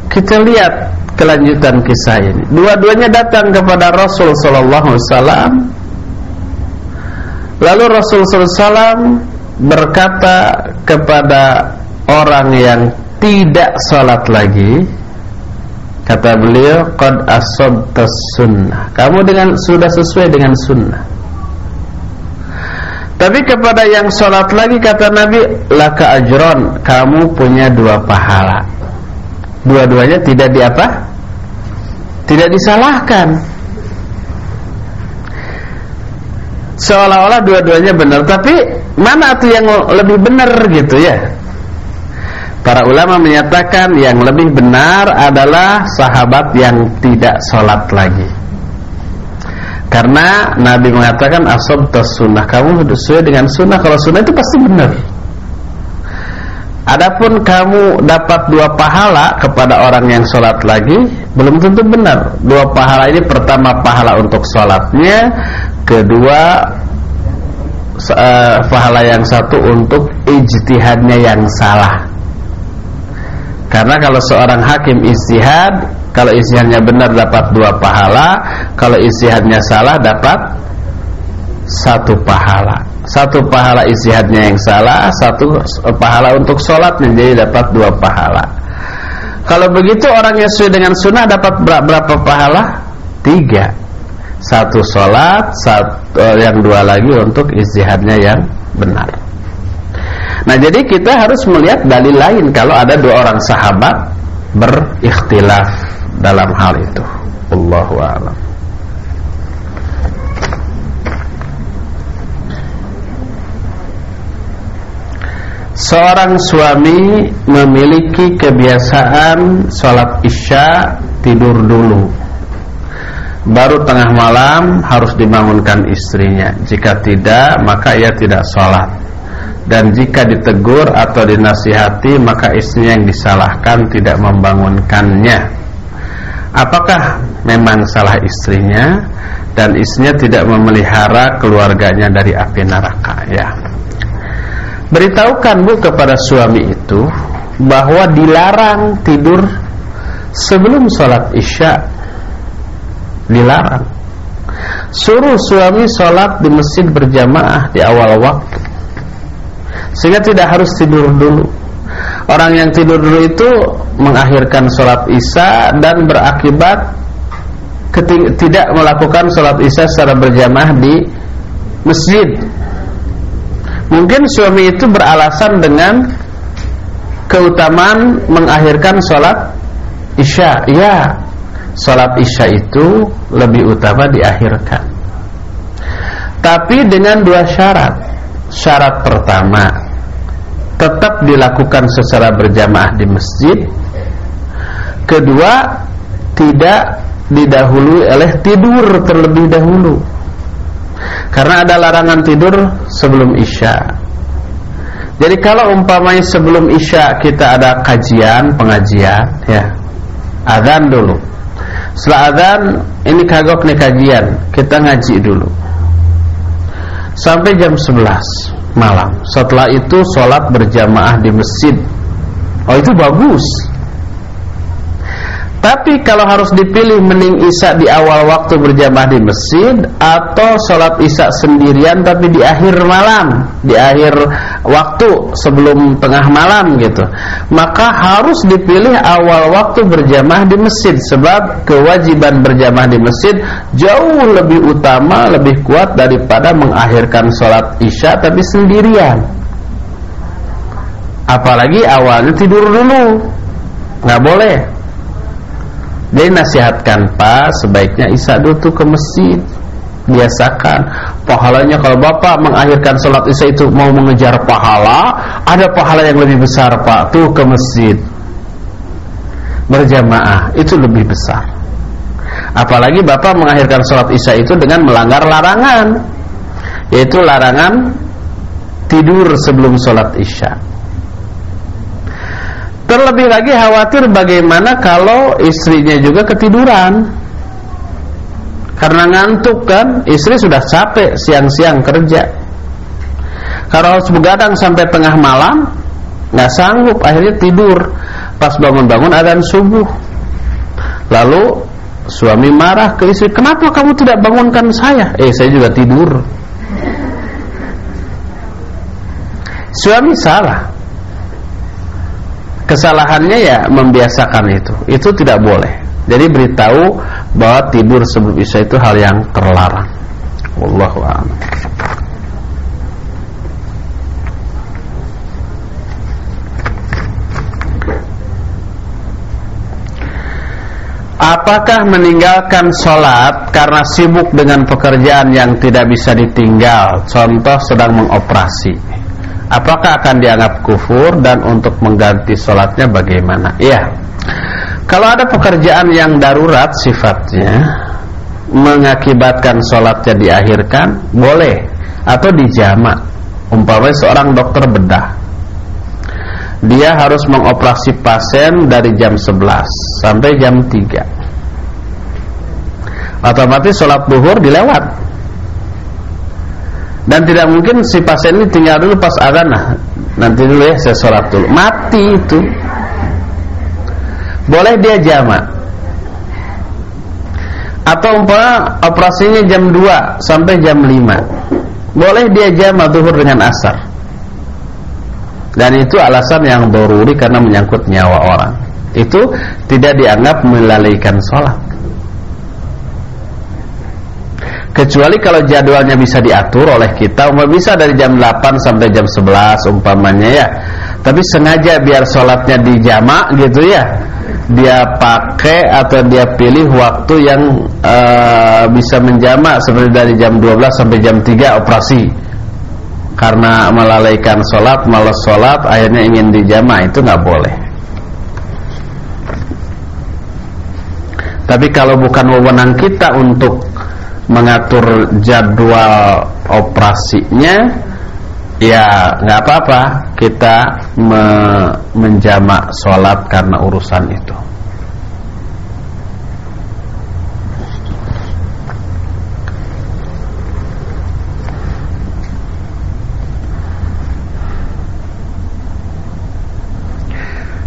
Kita lihat kelanjutan kisah ini. Dua-duanya datang kepada Rasul sallallahu alaihi wasallam. Lalu Rasul sallallahu alaihi wasallam berkata kepada orang yang tidak salat lagi, kata beliau, "Qad asabtas sunnah." Kamu dengan sudah sesuai dengan sunnah. Tapi kepada yang sholat lagi kata Nabi Laka ajron Kamu punya dua pahala. Dua-duanya tidak di apa? Tidak disalahkan. Seolah-olah dua-duanya benar. Tapi mana tuh yang lebih benar gitu ya? Para ulama menyatakan yang lebih benar adalah sahabat yang tidak sholat lagi karena Nabi mengatakan asabtas sunnah. Kamu sesuai dengan sunnah. Kalau sunnah itu pasti benar. Adapun kamu dapat dua pahala kepada orang yang sholat lagi Belum tentu benar. Dua pahala ini pertama pahala untuk sholatnya Kedua uh, Pahala yang satu untuk ijtihadnya yang salah. Karena kalau seorang hakim ijtihad kalau isiannya benar dapat dua pahala Kalau isiannya salah dapat Satu pahala. Satu pahala isiannya yang salah Satu pahala untuk sholat Jadi dapat dua pahala. Kalau begitu orang yang sesuai dengan sunnah Dapat berapa pahala? Tiga. Satu sholat satu, Yang dua lagi untuk istihadnya yang benar. Nah jadi kita harus melihat dalil lain Kalau ada dua orang sahabat Berikhtilaf dalam hal itu. Allahu a'lam. Seorang suami memiliki kebiasaan sholat isya tidur dulu Baru tengah malam harus dibangunkan istrinya Jika tidak maka ia tidak sholat Dan jika ditegur atau dinasihati maka istrinya yang disalahkan tidak membangunkannya Apakah memang salah istrinya dan istrinya tidak memelihara keluarganya dari api neraka ya. Beritahukan Bu kepada suami itu bahwa dilarang tidur sebelum sholat isya dilarang. Suruh suami sholat di masjid berjamaah di awal waktu sehingga tidak harus tidur dulu Orang yang tidur dulu itu mengakhirkan sholat isya dan berakibat tidak melakukan sholat isya secara berjamaah di masjid. Mungkin suami itu beralasan dengan keutamaan mengakhirkan sholat isya. Ya, sholat isya itu lebih utama diakhirkan. Tapi dengan dua syarat. Syarat pertama tetap dilakukan secara berjamaah di masjid. Kedua, tidak didahului oleh tidur terlebih dahulu. Karena ada larangan tidur sebelum Isya. Jadi kalau umpamanya sebelum Isya kita ada kajian, pengajian, ya. Adzan dulu. Setelah adzan ini kagok nih kajian, kita ngaji dulu. Sampai jam 11 malam. Setelah itu sholat berjamaah di masjid. Oh itu bagus. Tapi kalau harus dipilih mending isya di awal waktu berjamaah di masjid atau sholat isya sendirian tapi di akhir malam, di akhir waktu sebelum tengah malam gitu. Maka harus dipilih awal waktu berjamaah di masjid sebab kewajiban berjamaah di masjid jauh lebih utama, lebih kuat daripada mengakhirkan sholat isya tapi sendirian. Apalagi awalnya tidur dulu, nggak boleh jadi nasihatkan Pak sebaiknya Isya dulu ke masjid. Biasakan. Pahalanya kalau Bapak mengakhirkan sholat Isya itu mau mengejar pahala ada pahala yang lebih besar Pak tuh ke masjid. Berjamaah itu lebih besar. Apalagi Bapak mengakhirkan sholat Isya itu dengan melanggar larangan yaitu larangan tidur sebelum sholat Isya Terlebih lagi khawatir bagaimana kalau istrinya juga ketiduran Karena ngantuk kan, istri sudah capek siang-siang kerja. Kalau harus begadang sampai tengah malam, nggak sanggup, akhirnya tidur. Pas bangun-bangun adzan subuh. Lalu suami marah ke istri, "Kenapa kamu tidak bangunkan saya?" "Eh, saya juga tidur." [laughs] Suami salah. Kesalahannya ya membiasakan itu. Itu tidak boleh. Jadi beritahu bahwa tidur sebelum Isya itu hal yang terlarang. Wallahu a'lam. Apakah meninggalkan sholat karena sibuk dengan pekerjaan yang tidak bisa ditinggal Contoh sedang mengoperasi Apakah akan dianggap kufur dan untuk mengganti sholatnya bagaimana? Iya. Kalau ada pekerjaan yang darurat sifatnya Mengakibatkan sholatnya diakhirkan Boleh. Atau dijamak Umpamanya seorang dokter bedah. Dia harus mengoperasi pasien dari jam 11 sampai jam 3 otomatis sholat duhur dilewat dan tidak mungkin si pasien ini tinggal dulu pas azan nah nanti dulu ya saya sholat dulu. Mati itu. Boleh dia jamak. Atau umpama operasinya jam 2 sampai jam 5 boleh dia jamak duhur dengan asar. Dan itu alasan yang doruri karena menyangkut nyawa orang. Itu tidak dianggap melalaikan sholat kecuali kalau jadwalnya bisa diatur oleh kita umpamanya bisa dari jam 8 sampai jam 11 umpamanya ya. Tapi sengaja biar sholatnya dijamak gitu ya. Dia pakai atau dia pilih waktu yang uh, bisa menjamak seperti dari jam 12 sampai jam 3 operasi. Karena melalaikan sholat, malas sholat, akhirnya ingin dijama itu nggak boleh. Tapi kalau bukan wewenang kita untuk mengatur jadwal operasinya, ya nggak apa-apa kita me menjamak sholat karena urusan itu.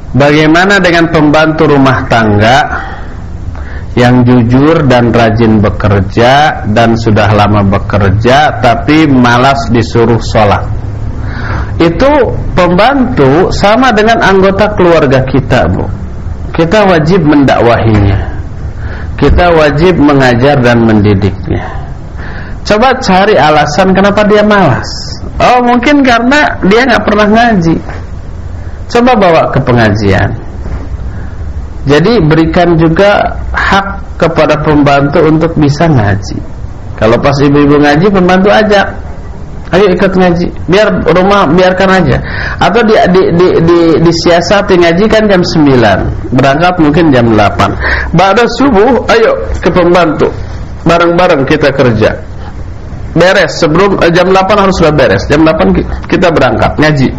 Bagaimana dengan pembantu rumah tangga yang jujur dan rajin bekerja dan sudah lama bekerja tapi malas disuruh sholat? Itu pembantu sama dengan anggota keluarga kita, Bu. Kita wajib mendakwahinya. Kita wajib mengajar dan mendidiknya. Coba cari alasan kenapa dia malas. Oh, mungkin karena dia nggak pernah ngaji Coba bawa ke pengajian Jadi berikan juga hak kepada pembantu untuk bisa ngaji. Kalau pas ibu-ibu ngaji pembantu ajak. Ayo ikut ngaji. Biar rumah biarkan aja. Atau di, di, di, di, disiasati ngaji kan jam 9 Berangkat mungkin jam 8 Ba'da subuh ayo ke pembantu. Bareng-bareng kita kerja. Beres sebelum eh, jam 8 harus sudah beres. Jam 8 kita berangkat ngaji.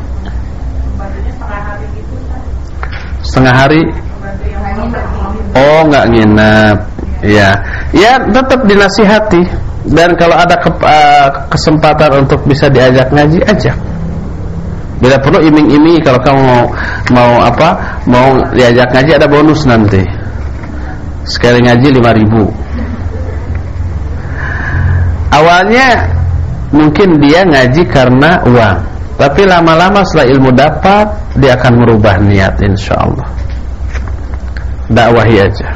Setengah hari oh nggak nginep. Ya ya tetap dinasihati. Dan kalau ada ke, uh, kesempatan untuk bisa diajak ngaji ajak. Bila perlu iming-iming. Kalau kamu mau mau apa mau diajak ngaji ada bonus nanti. Sekali ngaji 5000 awalnya mungkin dia ngaji karena uang. Tapi lama-lama setelah ilmu dapat Dia akan merubah niat insya Allah Dakwahi aja.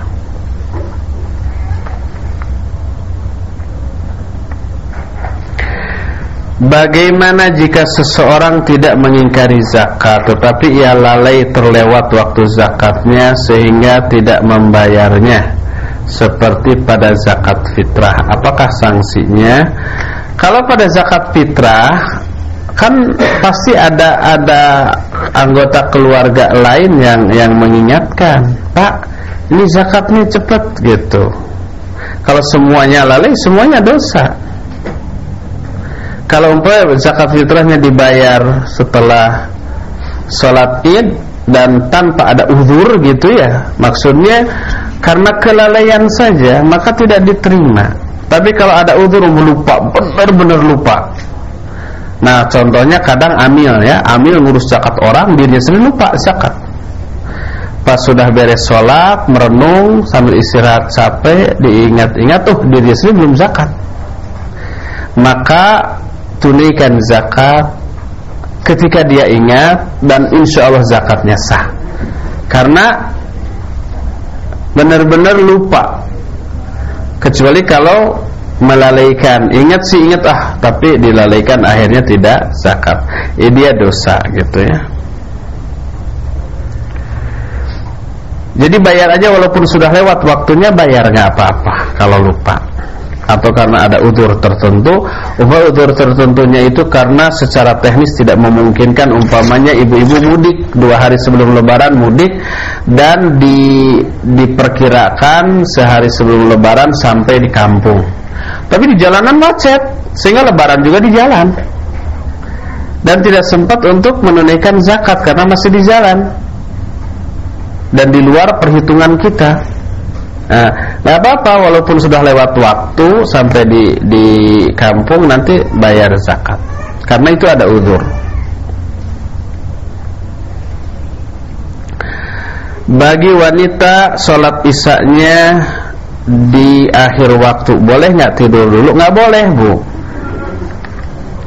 Bagaimana jika seseorang tidak mengingkari zakat Tetapi ia lalai terlewat waktu zakatnya Sehingga tidak membayarnya? Seperti pada zakat fitrah. Apakah sanksinya? Kalau pada zakat fitrah kan pasti ada ada anggota keluarga lain yang yang mengingatkan Pak ini zakatnya cepat gitu. Kalau semuanya lalai semuanya dosa. Kalau umpamanya zakat fitrahnya dibayar setelah sholat id dan tanpa ada uzur gitu ya maksudnya karena kelalaian saja maka tidak diterima. Tapi kalau ada udur lupa benar-benar lupa nah contohnya kadang amil ya. Amil ngurus zakat orang dirinya sendiri lupa zakat. Pas sudah beres sholat merenung sambil istirahat capek diingat-ingat tuh dirinya sendiri belum zakat. Maka tunaikan zakat ketika dia ingat dan insya Allah zakatnya sah. Karena benar-benar lupa. Kecuali kalau melalaikan. Ingat sih ingat ah tapi dilalaikan akhirnya tidak zakat. Ini dia dosa gitu ya. Jadi bayar aja walaupun sudah lewat waktunya bayar nggak apa-apa kalau lupa atau karena ada udur tertentu. Umpama udur tertentunya itu karena secara teknis tidak memungkinkan umpamanya ibu-ibu mudik dua hari sebelum lebaran mudik dan di, diperkirakan sehari sebelum lebaran sampai di kampung. Tapi di jalanan macet sehingga lebaran juga di jalan. Dan tidak sempat untuk menunaikan zakat karena masih di jalan. Dan di luar perhitungan kita Nah, nggak apa-apa walaupun sudah lewat waktu sampai di di kampung nanti bayar zakat. Karena itu ada uzur. Bagi wanita sholat isaknya di akhir waktu boleh nggak tidur dulu? Nggak boleh bu.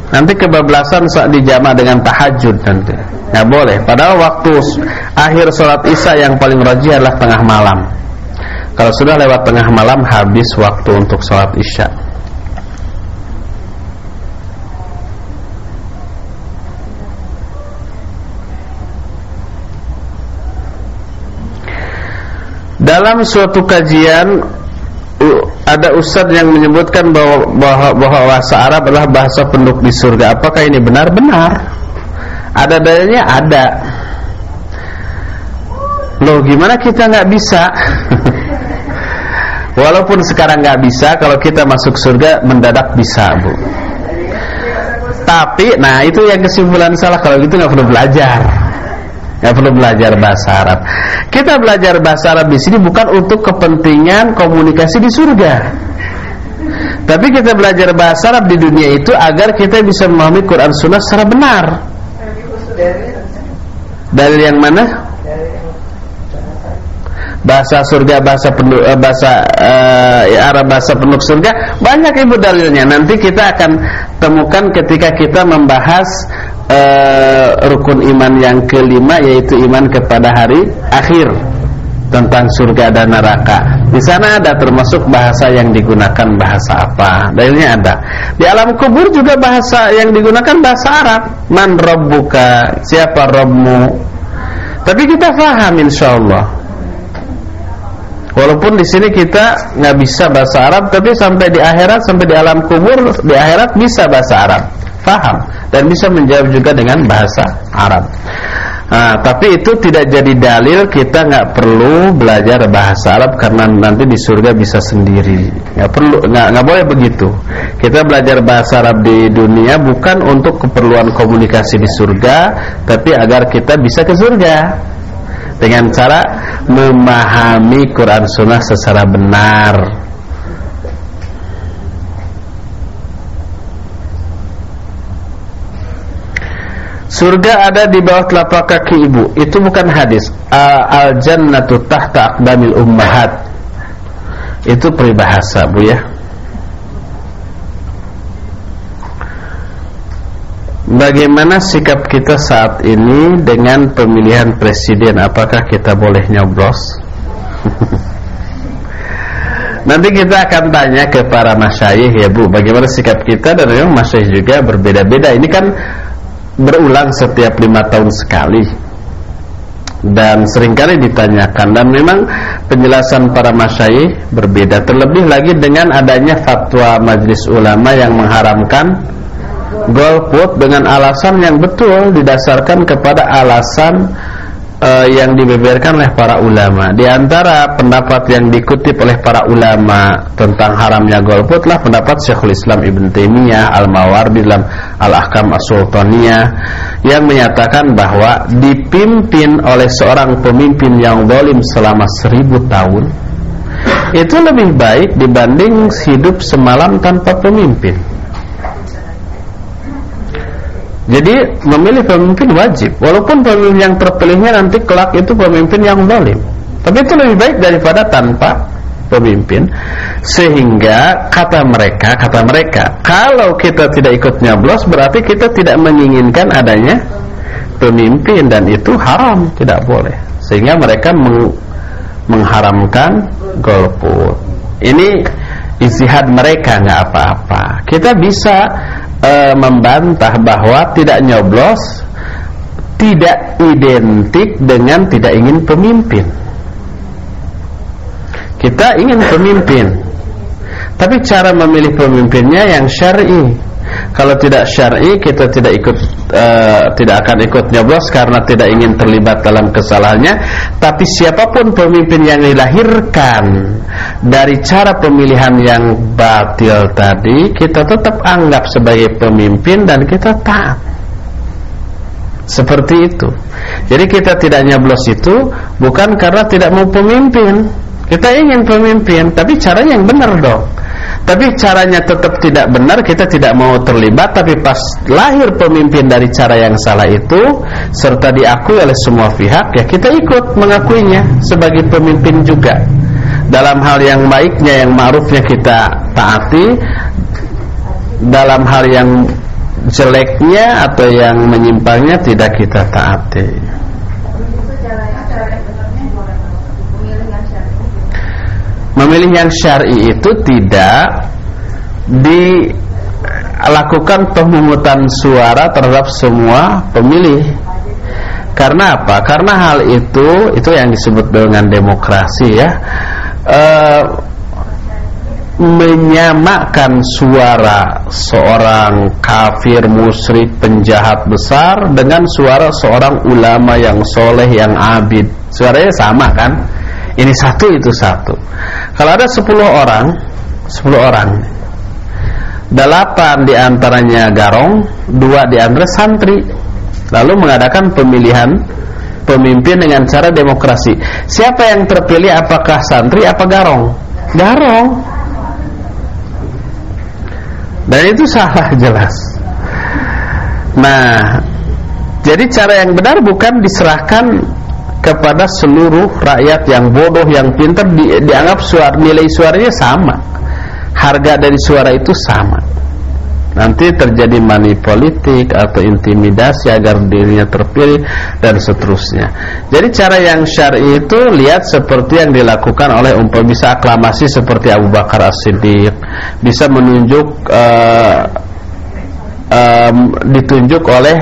Nanti kebablasan saat dijama dengan tahajud nanti. Nggak boleh. Padahal waktu akhir sholat isya yang paling rajin adalah tengah malam. Kalau sudah lewat tengah malam habis waktu untuk sholat isya Dalam suatu kajian ada ustadz yang menyebutkan bahwa, bahwa, bahwa bahasa Arab adalah bahasa penduduk di surga. Apakah ini benar? Benar. Ada dalilnya? Ada. Loh, gimana kita nggak bisa? [laughs] Walaupun sekarang nggak bisa, kalau kita masuk surga mendadak bisa, bu. Tapi, nah itu yang kesimpulan salah. Kalau gitu nggak perlu belajar, nggak perlu belajar bahasa Arab. Kita belajar bahasa Arab di sini bukan untuk kepentingan komunikasi di surga. Tapi kita belajar bahasa Arab di dunia itu agar kita bisa memahami Quran Sunnah secara benar. Dari yang mana? Bahasa surga bahasa penduk, uh, bahasa uh, Arab bahasa penduduk surga banyak ibu dalilnya nanti kita akan temukan ketika kita membahas uh, rukun iman yang kelima yaitu iman kepada hari akhir tentang surga dan neraka. Di sana ada termasuk bahasa yang digunakan bahasa apa? Dalilnya ada. Di alam kubur juga bahasa yang digunakan bahasa Arab. Man rabbuka? Siapa Rabbmu? Tapi kita faham insyaallah. Walaupun di sini kita nggak bisa bahasa Arab, tapi sampai di akhirat, sampai di alam kubur, di akhirat bisa bahasa Arab, paham dan bisa menjawab juga dengan bahasa Arab. Nah, tapi itu tidak jadi dalil kita nggak perlu belajar bahasa Arab karena nanti di surga bisa sendiri. Nggak perlu, nggak nggak boleh begitu. Kita belajar bahasa Arab di dunia bukan untuk keperluan komunikasi di surga, tapi agar kita bisa ke surga dengan cara memahami Quran Sunnah secara benar. Surga ada di bawah telapak kaki ibu. Itu bukan hadis. Al jannatu tahta aqdamil ummahat. Itu peribahasa, Bu ya. Bagaimana sikap kita saat ini dengan pemilihan presiden? Apakah kita boleh nyoblos? [laughs] Nanti kita akan tanya ke para masyayikh ya Bu, bagaimana sikap kita dan memang masyayikh juga berbeda-beda. Ini kan berulang setiap lima tahun sekali dan sering kali ditanyakan dan memang penjelasan para masyayikh berbeda terlebih lagi dengan adanya fatwa majelis ulama yang mengharamkan golput dengan alasan yang betul didasarkan kepada alasan uh, yang dibeberkan oleh para ulama. Di antara pendapat yang dikutip oleh para ulama tentang haramnya golput lah pendapat Syekhul Islam Ibn Taimiyah Al-Mawardi dalam Al-Ahkam As-Sultaniyah yang menyatakan bahwa dipimpin oleh seorang pemimpin yang zalim selama seribu tahun itu lebih baik dibanding hidup semalam tanpa pemimpin. Jadi memilih pemimpin wajib. Walaupun pemimpin yang terpilihnya nanti kelak itu pemimpin yang zalim. Tapi itu lebih baik daripada tanpa pemimpin. Sehingga kata mereka Kata mereka Kalau kita tidak ikut nyoblos Berarti kita tidak menginginkan adanya Pemimpin Dan itu haram Tidak boleh. Sehingga mereka meng mengharamkan golput. Ini istihad mereka nggak apa-apa. Kita bisa e, membantah bahwa tidak nyoblos tidak identik dengan tidak ingin pemimpin. Kita ingin pemimpin, tapi cara memilih pemimpinnya yang syar'i. Kalau tidak syar'i kita tidak ikut uh, tidak akan ikut nyoblos karena tidak ingin terlibat dalam kesalahannya. Tapi siapa pun pemimpin yang dilahirkan dari cara pemilihan yang batil tadi, kita tetap anggap sebagai pemimpin dan kita taat. Seperti itu. Jadi kita tidak nyoblos itu bukan karena tidak mau pemimpin. Kita ingin pemimpin, tapi caranya yang benar dong. Tapi caranya tetap tidak benar Kita tidak mau terlibat Tapi pas lahir pemimpin dari cara yang salah itu Serta diakui oleh semua pihak Ya kita ikut mengakuinya Sebagai pemimpin juga. Dalam hal yang baiknya Yang ma'rufnya kita taati Dalam hal yang jeleknya Atau yang menyimpangnya Tidak kita taati Memilih yang syar'i itu tidak dilakukan pemungutan suara terhadap semua pemilih. Karena apa? Karena hal itu itu yang disebut dengan demokrasi ya. E, menyamakan suara seorang kafir musyrik penjahat besar dengan suara seorang ulama yang soleh yang abid. Suaranya sama kan? Ini satu itu satu. Kalau ada sepuluh orang, sepuluh orang, delapan di antaranya garong, dua di antara santri, lalu mengadakan pemilihan pemimpin dengan cara demokrasi. Siapa yang terpilih? Apakah santri? Apa garong? Garong. Dan itu salah [laughs] jelas. Nah, jadi cara yang benar bukan diserahkan kepada seluruh rakyat yang bodoh yang pintar di, dianggap suara nilai suaranya sama. Harga dari suara itu sama. Nanti terjadi money atau intimidasi agar dirinya terpilih dan seterusnya. Jadi cara yang syar'i itu lihat seperti yang dilakukan oleh umpam bisa aklamasi seperti Abu Bakar As-Siddiq. Bisa menunjuk uh, um, ditunjuk oleh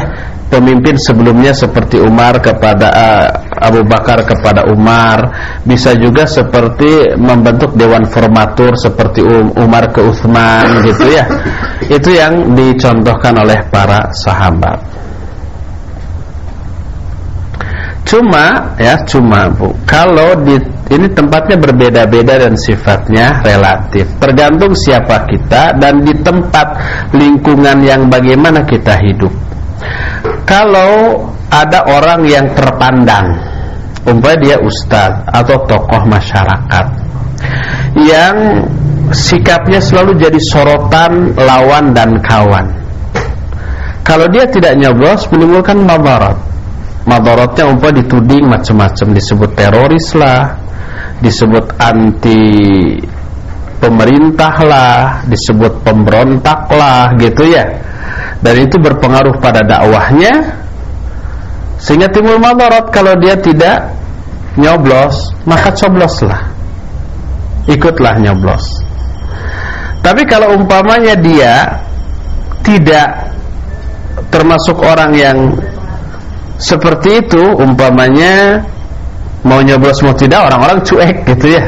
pemimpin sebelumnya seperti Umar kepada uh, Abu Bakar kepada Umar. Bisa juga seperti membentuk dewan formatur seperti um, Umar ke Uthman [coughs] gitu ya. Itu yang dicontohkan oleh para sahabat. Cuma ya cuma Bu kalau di ini tempatnya berbeda-beda dan sifatnya relatif. Tergantung siapa kita dan di tempat lingkungan yang bagaimana kita hidup. Kalau ada orang yang terpandang umpamanya dia ustaz atau tokoh masyarakat yang sikapnya selalu jadi sorotan lawan dan kawan. Kalau dia tidak nyoblos menimbulkan madarat. Madaratnya umpamanya dituding macam-macam disebut teroris lah disebut anti pemerintah lah disebut pemberontak lah gitu ya. Dan itu berpengaruh pada dakwahnya sehingga timbul madarat kalau dia tidak nyoblos maka cobloslah. Ikutlah nyoblos. Tapi kalau umpamanya dia tidak termasuk orang yang seperti itu umpamanya mau nyoblos mau tidak orang-orang cuek gitu ya.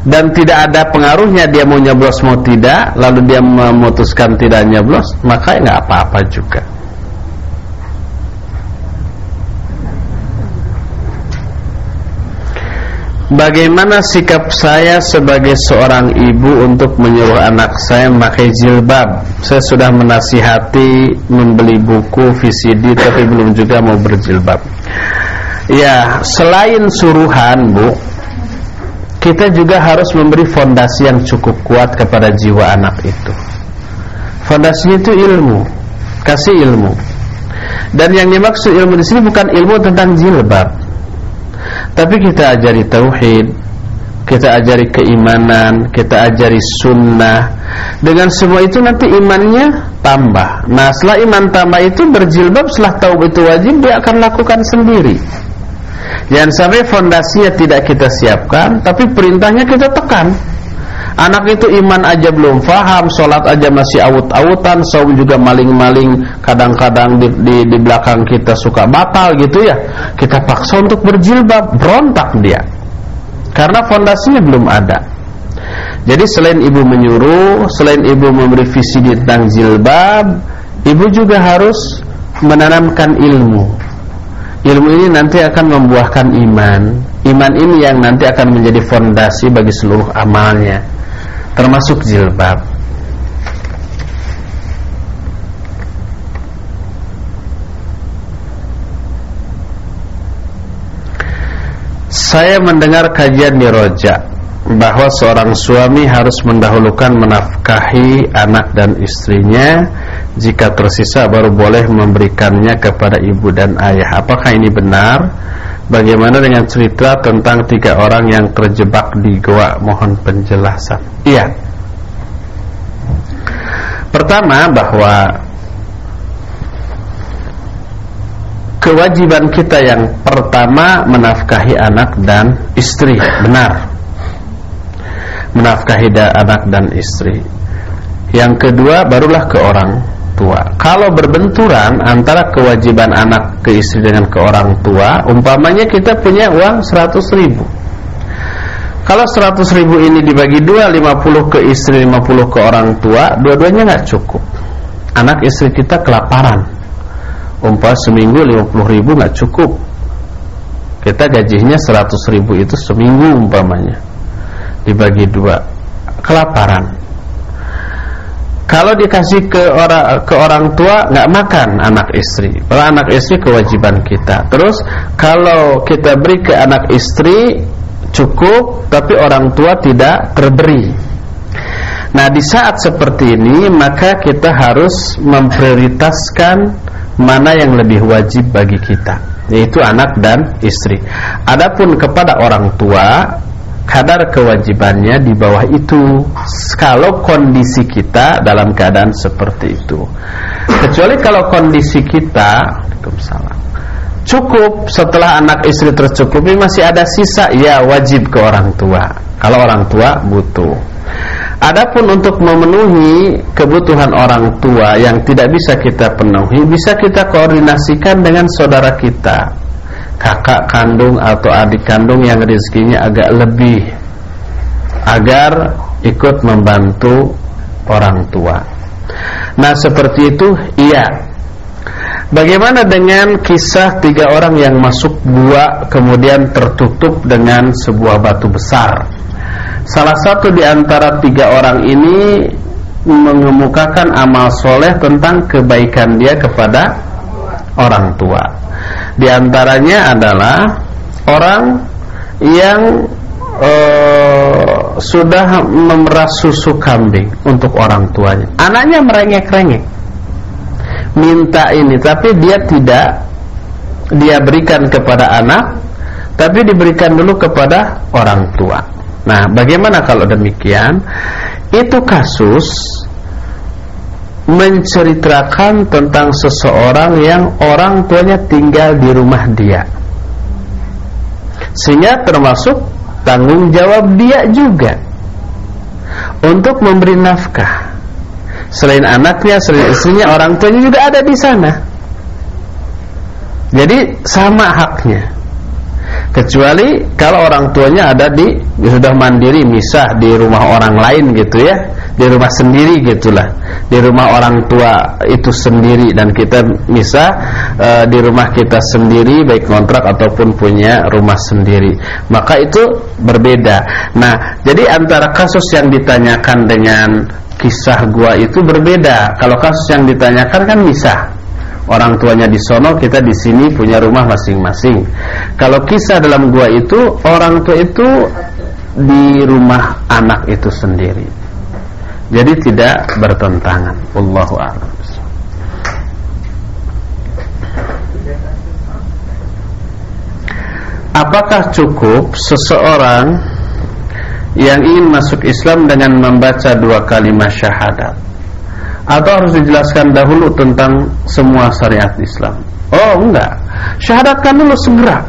Dan tidak ada pengaruhnya dia mau nyoblos mau tidak lalu dia memutuskan tidak nyoblos maka nggak apa-apa juga Bagaimana sikap saya sebagai seorang ibu untuk menyuruh anak saya memakai jilbab? Saya sudah menasihati membeli buku VCD tapi belum juga mau berjilbab. Ya, selain suruhan, Bu, kita juga harus memberi fondasi yang cukup kuat kepada jiwa anak itu. Fondasinya itu ilmu, kasih ilmu. Dan yang dimaksud ilmu di sini bukan ilmu tentang jilbab, tapi kita ajari tauhid, kita ajari keimanan, kita ajari sunnah. Dengan semua itu nanti imannya tambah. Nah, setelah iman tambah itu berjilbab setelah tahu itu wajib dia akan lakukan sendiri. Jangan sampai fondasinya tidak kita siapkan, tapi perintahnya kita tekan. Anak itu iman aja belum faham, sholat aja masih awut-awutan, saum juga maling-maling, kadang-kadang di, di, di belakang kita suka batal gitu ya. Kita paksa untuk berjilbab, berontak dia. Karena fondasinya belum ada. Jadi selain ibu menyuruh, selain ibu memberi visi tentang jilbab, ibu juga harus menanamkan ilmu. Ilmu ini nanti akan membuahkan iman. Iman ini yang nanti akan menjadi fondasi bagi seluruh amalnya termasuk jilbab Saya mendengar kajian di Roja bahwa seorang suami harus mendahulukan menafkahi anak dan istrinya jika tersisa baru boleh memberikannya kepada ibu dan ayah. Apakah ini benar? Bagaimana dengan cerita tentang tiga orang yang terjebak di goa? Mohon penjelasan. Iya. Pertama bahwa kewajiban kita yang pertama menafkahi anak dan istri, benar. Menafkahi anak dan istri. Yang kedua barulah ke orang tua. Kalau berbenturan antara kewajiban anak ke istri dengan ke orang tua, umpamanya kita punya uang 100 ribu. Kalau 100 ribu ini dibagi dua, 50 ke istri, 50 ke orang tua, dua-duanya nggak cukup. Anak istri kita kelaparan. Umpah seminggu 50 ribu nggak cukup. Kita gajinya 100 ribu itu seminggu umpamanya. Dibagi dua, kelaparan kalau dikasih ke orang ke orang tua nggak makan anak istri. Kalau anak istri kewajiban kita. Terus kalau kita beri ke anak istri cukup tapi orang tua tidak terberi. Nah, di saat seperti ini maka kita harus memprioritaskan mana yang lebih wajib bagi kita, yaitu anak dan istri. Adapun kepada orang tua kadar kewajibannya di bawah itu. Kalau kondisi kita dalam keadaan seperti itu. Kecuali kalau kondisi kita cukup setelah anak istri tercukupi masih ada sisa ya wajib ke orang tua. Kalau orang tua butuh. Adapun untuk memenuhi kebutuhan orang tua yang tidak bisa kita penuhi bisa kita koordinasikan dengan saudara kita kakak kandung atau adik kandung yang rezekinya agak lebih agar ikut membantu orang tua. Nah seperti itu iya. Bagaimana dengan kisah tiga orang yang masuk gua kemudian tertutup dengan sebuah batu besar? Salah satu di antara tiga orang ini mengemukakan amal soleh tentang kebaikan dia kepada orang tua. Di antaranya adalah orang yang uh, sudah memeras susu kambing untuk orang tuanya. Anaknya merengek-rengek. Minta ini tapi dia tidak dia berikan kepada anak tapi diberikan dulu kepada orang tua. Nah, bagaimana kalau demikian? Itu kasus menceritakan tentang seseorang yang orang tuanya tinggal di rumah dia. Sehingga termasuk tanggung jawab dia juga untuk memberi nafkah. Selain anaknya, selain istrinya, orang tuanya juga ada di sana. Jadi sama haknya kecuali kalau orang tuanya ada di sudah mandiri misah di rumah orang lain gitu ya. Di rumah sendiri gitulah. Di rumah orang tua itu sendiri dan kita bisa e, di rumah kita sendiri baik kontrak ataupun punya rumah sendiri. Maka itu berbeda. Nah jadi antara kasus yang ditanyakan dengan kisah gua itu berbeda. Kalau kasus yang ditanyakan kan bisa orang tuanya di sono kita di sini punya rumah masing-masing kalau kisah dalam gua itu orang tua itu di rumah anak itu sendiri. Jadi tidak bertentangan. Wallahu a'lam. Apakah cukup seseorang yang ingin masuk Islam dengan membaca dua kalimat syahadat? Atau harus dijelaskan dahulu tentang semua syariat Islam? Oh enggak, syahadatkan dulu segera.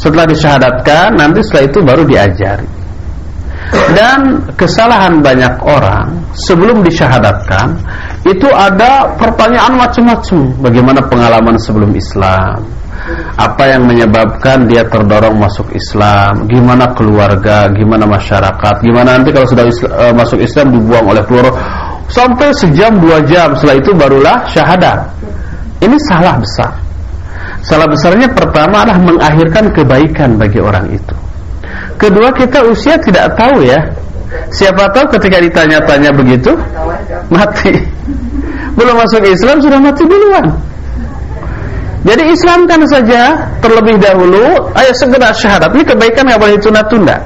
Setelah disyahadatkan, nanti setelah itu baru diajari. Dan kesalahan banyak orang sebelum disyahadatkan itu ada pertanyaan macam-macam. Bagaimana pengalaman sebelum Islam? Apa yang menyebabkan dia terdorong masuk Islam? Gimana keluarga? Gimana masyarakat? Gimana nanti kalau sudah uh, masuk Islam dibuang oleh keluarga? Sampai sejam dua jam setelah itu barulah syahadat. Ini salah besar. Salah besarnya pertama adalah mengakhirkan kebaikan bagi orang itu. Kedua kita usia tidak tahu ya. Siapa tahu ketika ditanya-tanya begitu mati. [laughs] Belum masuk Islam sudah mati duluan. Jadi Islamkan saja terlebih dahulu, ayo segera syahadat. Ini kebaikan nggak boleh tunda-tunda.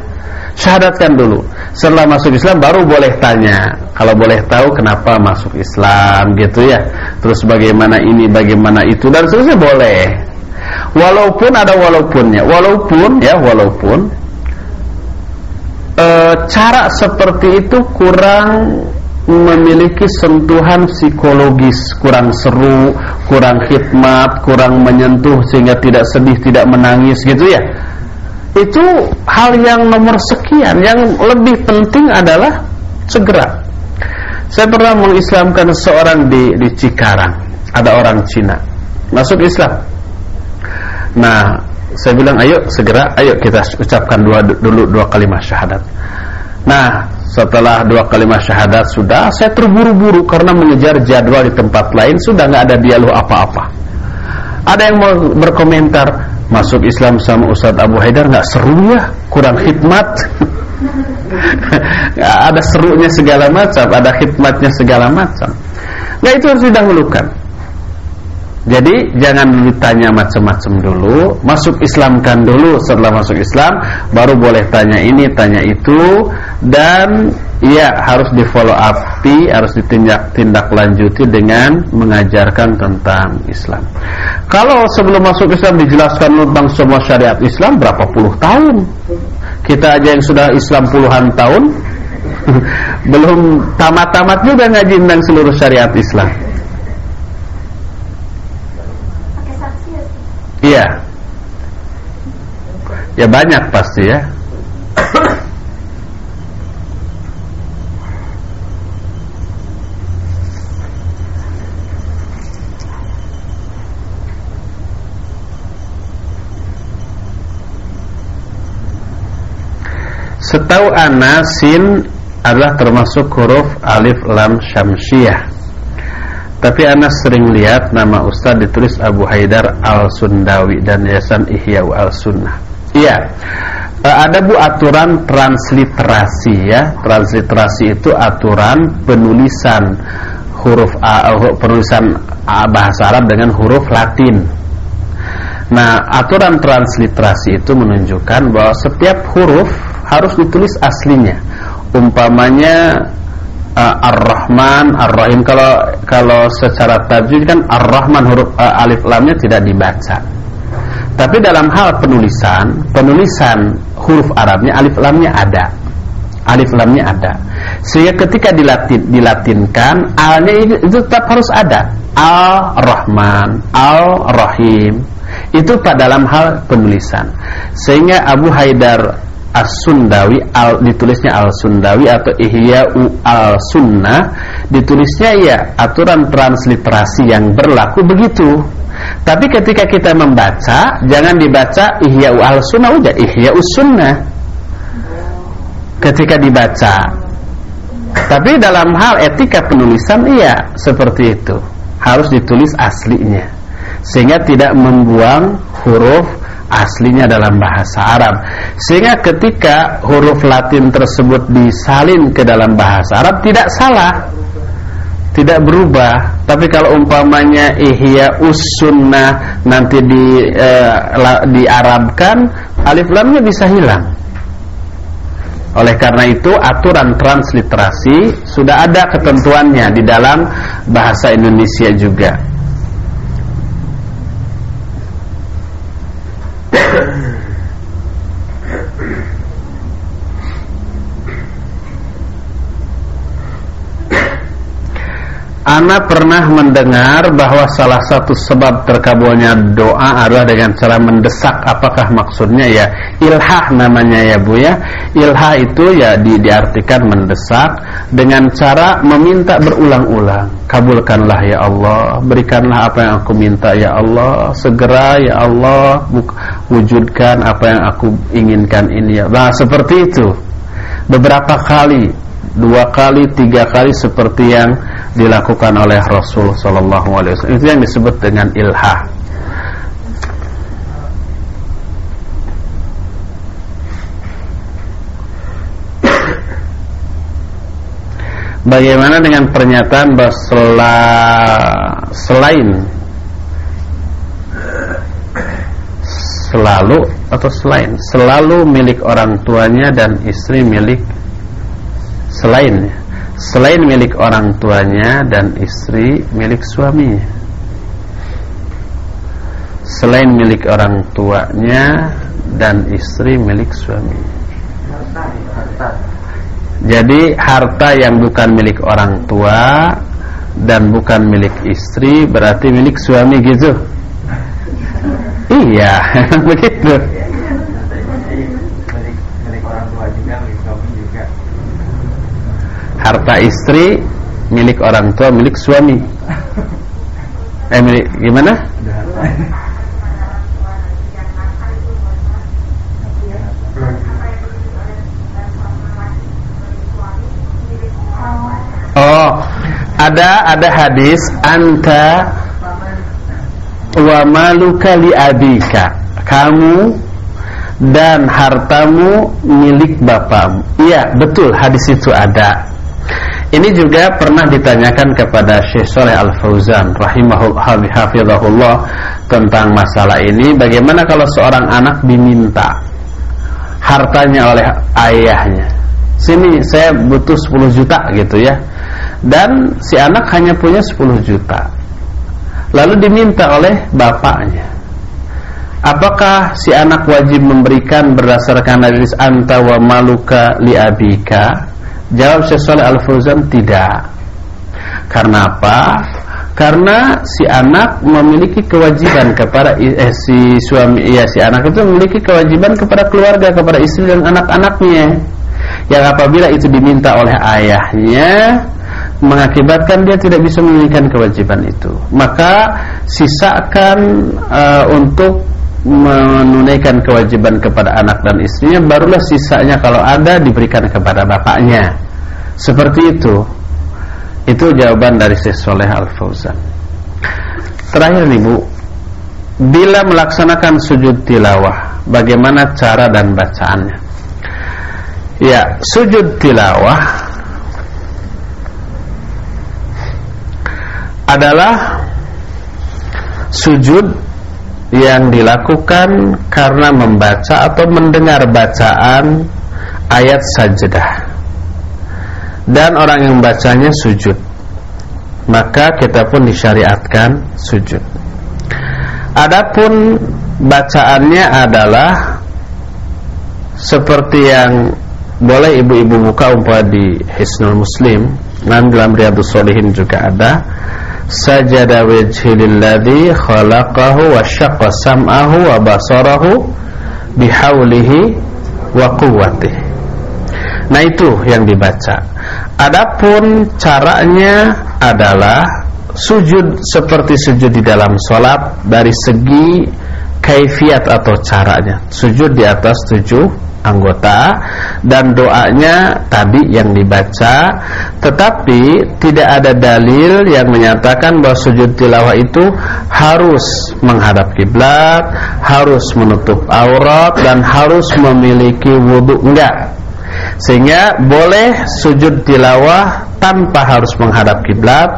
Syahadatkan dulu. Setelah masuk Islam baru boleh tanya. Kalau boleh tahu kenapa masuk Islam gitu ya. Terus bagaimana ini, bagaimana itu dan seterusnya boleh. Walaupun ada walaupunnya. Walaupun ya, walaupun e, cara seperti itu kurang memiliki sentuhan psikologis kurang seru, kurang khidmat, kurang menyentuh sehingga tidak sedih, tidak menangis gitu ya. Itu hal yang nomor sekian, yang lebih penting adalah segera. Saya pernah mengislamkan seorang di di Cikarang, ada orang Cina masuk Islam. Nah, saya bilang ayo segera, ayo kita ucapkan dua dulu dua kalimat syahadat. Nah, setelah dua kalimat syahadat sudah, saya terburu-buru karena mengejar jadwal di tempat lain sudah nggak ada dialog apa-apa. Ada yang mau berkomentar masuk Islam sama Ustadz Abu Haidar nggak seru ya, kurang hikmat. [laughs] ada serunya segala macam, ada hikmatnya segala macam. Nah itu harus didahulukan. Jadi jangan ditanya macam-macam dulu, masuk Islamkan dulu. Setelah masuk Islam, baru boleh tanya ini, tanya itu, dan ya harus di follow up, harus ditindak tindak lanjuti dengan mengajarkan tentang Islam. Kalau sebelum masuk Islam dijelaskan tentang semua syariat Islam berapa puluh tahun? Kita aja yang sudah Islam puluhan tahun, [laughs] belum tamat-tamat juga ngaji tentang seluruh syariat Islam. Iya. Ya banyak pasti ya. Setahu ana sin adalah termasuk huruf alif lam syamsiah. Tapi Anas sering lihat nama Ustaz ditulis Abu Haidar Al-Sundawi dan Yayasan Ihya Al-Sunnah. Iya. E, ada bu aturan transliterasi ya. Transliterasi itu aturan penulisan huruf A, uh, penulisan A bahasa Arab dengan huruf Latin. Nah, aturan transliterasi itu menunjukkan bahwa setiap huruf harus ditulis aslinya. Umpamanya uh, Ar-Rahman, Ar-Rahim kalau kalau secara tajwid kan Ar-Rahman huruf uh, alif lamnya tidak dibaca. Tapi dalam hal penulisan, penulisan huruf Arabnya alif lamnya ada. Alif lamnya ada. Sehingga ketika dilatin, dilatinkan alnya itu, tetap harus ada. Al-Rahman, Al-Rahim. Itu pada dalam hal penulisan. Sehingga Abu Haidar As-Sundawi al ditulisnya Al-Sundawi atau Ihya Al-Sunnah ditulisnya ya aturan transliterasi yang berlaku begitu. Tapi ketika kita membaca jangan dibaca Ihya Al-Sunnah udah Ihya Sunnah. Ketika dibaca. Tapi dalam hal etika penulisan iya seperti itu. Harus ditulis aslinya. Sehingga tidak membuang huruf aslinya dalam bahasa Arab. Sehingga ketika huruf Latin tersebut disalin ke dalam bahasa Arab tidak salah. Tidak berubah. Tapi kalau umpamanya ihya usunnah nanti di eh, la, diarabkan alif lamnya bisa hilang. Oleh karena itu aturan transliterasi sudah ada ketentuannya di dalam bahasa Indonesia juga. Yeah. [laughs] Ana pernah mendengar bahwa salah satu sebab terkabulnya doa adalah dengan cara mendesak. Apakah maksudnya ya ilhah namanya ya Bu ya? Ilhah itu ya di, diartikan mendesak dengan cara meminta berulang-ulang. Kabulkanlah ya Allah, berikanlah apa yang aku minta ya Allah, segera ya Allah wujudkan apa yang aku inginkan ini ya. Nah, seperti itu. Beberapa kali dua kali, tiga kali seperti yang dilakukan oleh Rasul Sallallahu Alaihi Wasallam. Itu yang disebut dengan ilhah. Bagaimana dengan pernyataan bahwa selain selalu atau selain selalu milik orang tuanya dan istri milik selain selain milik orang tuanya dan istri milik suaminya selain milik orang tuanya dan istri milik suami. Jadi harta yang bukan milik orang tua dan bukan milik istri berarti milik suami gitu. Iya [laughs] begitu harta istri milik orang tua milik suami. Eh milik gimana? Oh ada ada hadis anta wa maluka li abika. Kamu dan hartamu milik bapakmu iya betul hadis itu ada ini juga pernah ditanyakan kepada Syekh Saleh Al-Fauzan rahimahullah tentang masalah ini bagaimana kalau seorang anak diminta hartanya oleh ayahnya. Sini saya butuh 10 juta gitu ya. Dan si anak hanya punya 10 juta. Lalu diminta oleh bapaknya. Apakah si anak wajib memberikan berdasarkan hadis anta wa maluka li abika Jawab Syekh Saleh Al-Fauzan tidak. Karena apa? Karena si anak memiliki kewajiban kepada eh, si suami ya si anak itu memiliki kewajiban kepada keluarga, kepada istri dan anak-anaknya. Yang apabila itu diminta oleh ayahnya mengakibatkan dia tidak bisa menunaikan kewajiban itu. Maka sisakan uh, untuk menunaikan kewajiban kepada anak dan istrinya barulah sisanya kalau ada diberikan kepada bapaknya. Seperti itu. Itu jawaban dari Syekh Soleh Al-Fauzan. Terakhir nih Bu bila melaksanakan sujud tilawah bagaimana cara dan bacaannya? Ya sujud tilawah adalah sujud yang dilakukan karena membaca atau mendengar bacaan ayat sajdah dan orang yang membacanya sujud maka kita pun disyariatkan sujud. Adapun bacaannya adalah seperti yang boleh ibu-ibu buka umpah di Hisnul Muslim dan dalam Riyadus Solihin juga ada sajada wajhi lilladhi khalaqahu wa syaqqa sam'ahu wa basarahu bihaulihi wa quwwatihi. Nah itu yang dibaca. Adapun caranya adalah Sujud seperti sujud di dalam sholat Dari segi kaifiat atau caranya. Sujud di atas tujuh anggota dan doanya tadi yang dibaca tetapi tidak ada dalil yang menyatakan bahwa sujud tilawah itu harus menghadap kiblat, harus menutup aurat dan harus memiliki wudhu enggak. Sehingga boleh sujud tilawah tanpa harus menghadap kiblat,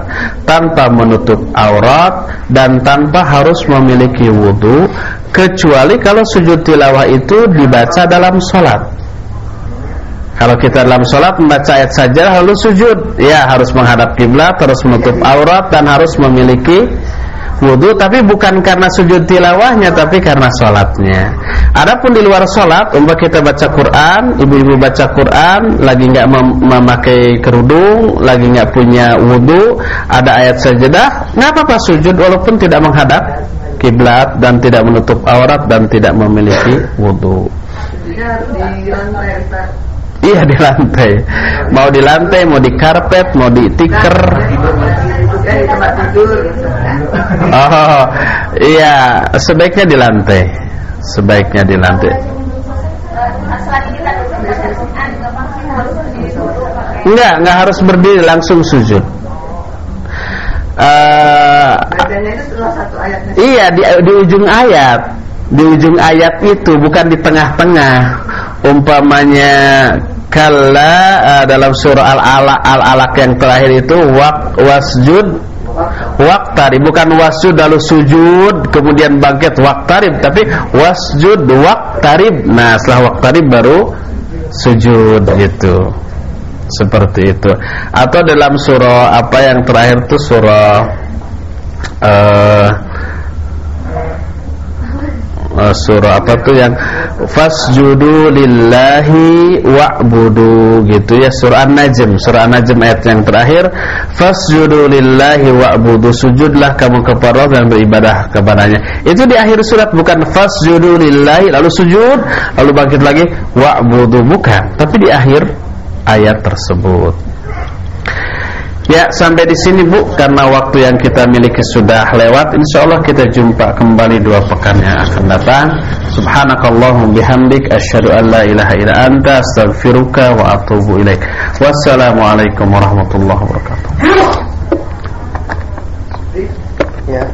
tanpa menutup aurat dan tanpa harus memiliki wudhu kecuali kalau sujud tilawah itu dibaca dalam sholat. Kalau kita dalam sholat membaca ayat saja lalu sujud, ya harus menghadap kiblat, harus menutup aurat dan harus memiliki wudhu tapi bukan karena sujud tilawahnya tapi karena sholatnya. Adapun di luar sholat umpah kita baca Quran ibu-ibu baca Quran lagi nggak mem memakai kerudung lagi nggak punya wudhu ada ayat sajadah nggak apa-apa sujud walaupun tidak menghadap kiblat dan tidak menutup aurat dan tidak memiliki wudhu Iya di lantai. Mau di lantai, mau di karpet, mau di tikar. Oh, iya, sebaiknya di lantai. Sebaiknya di lantai. Enggak, enggak harus berdiri langsung sujud. Uh, iya di, di ujung ayat. Di ujung ayat itu bukan di tengah-tengah. Umpamanya kalla uh, dalam surah al-alaq al-alaq yang terakhir itu waq wasjud waqtarib. Bukan wasjud lalu sujud kemudian bangkit waqtarib. Tapi wasjud waqtarib. Nah setelah waqtarib baru sujud gitu seperti itu. Atau dalam surah apa yang terakhir itu surah uh, surah apa tuh yang fasjudu lillahi wa'budu gitu ya surah An-Najm. Surah An-Najm ayat yang terakhir fasjudu lillahi wa'budu sujudlah kamu kepada Allah dan beribadah kepadanya. Itu di akhir surat bukan fasjudu lillahi lalu sujud lalu bangkit lagi wa'budu bukan. Tapi di akhir ayat tersebut. Ya, sampai di sini Bu karena waktu yang kita miliki sudah lewat. Insyaallah kita jumpa kembali dua pekan yang akan datang. Subhanakallahumma bihamdik asyhadu an la ilaha illa anta astaghfiruka wa atubu ilaik. Wassalamualaikum warahmatullahi wabarakatuh. Ya.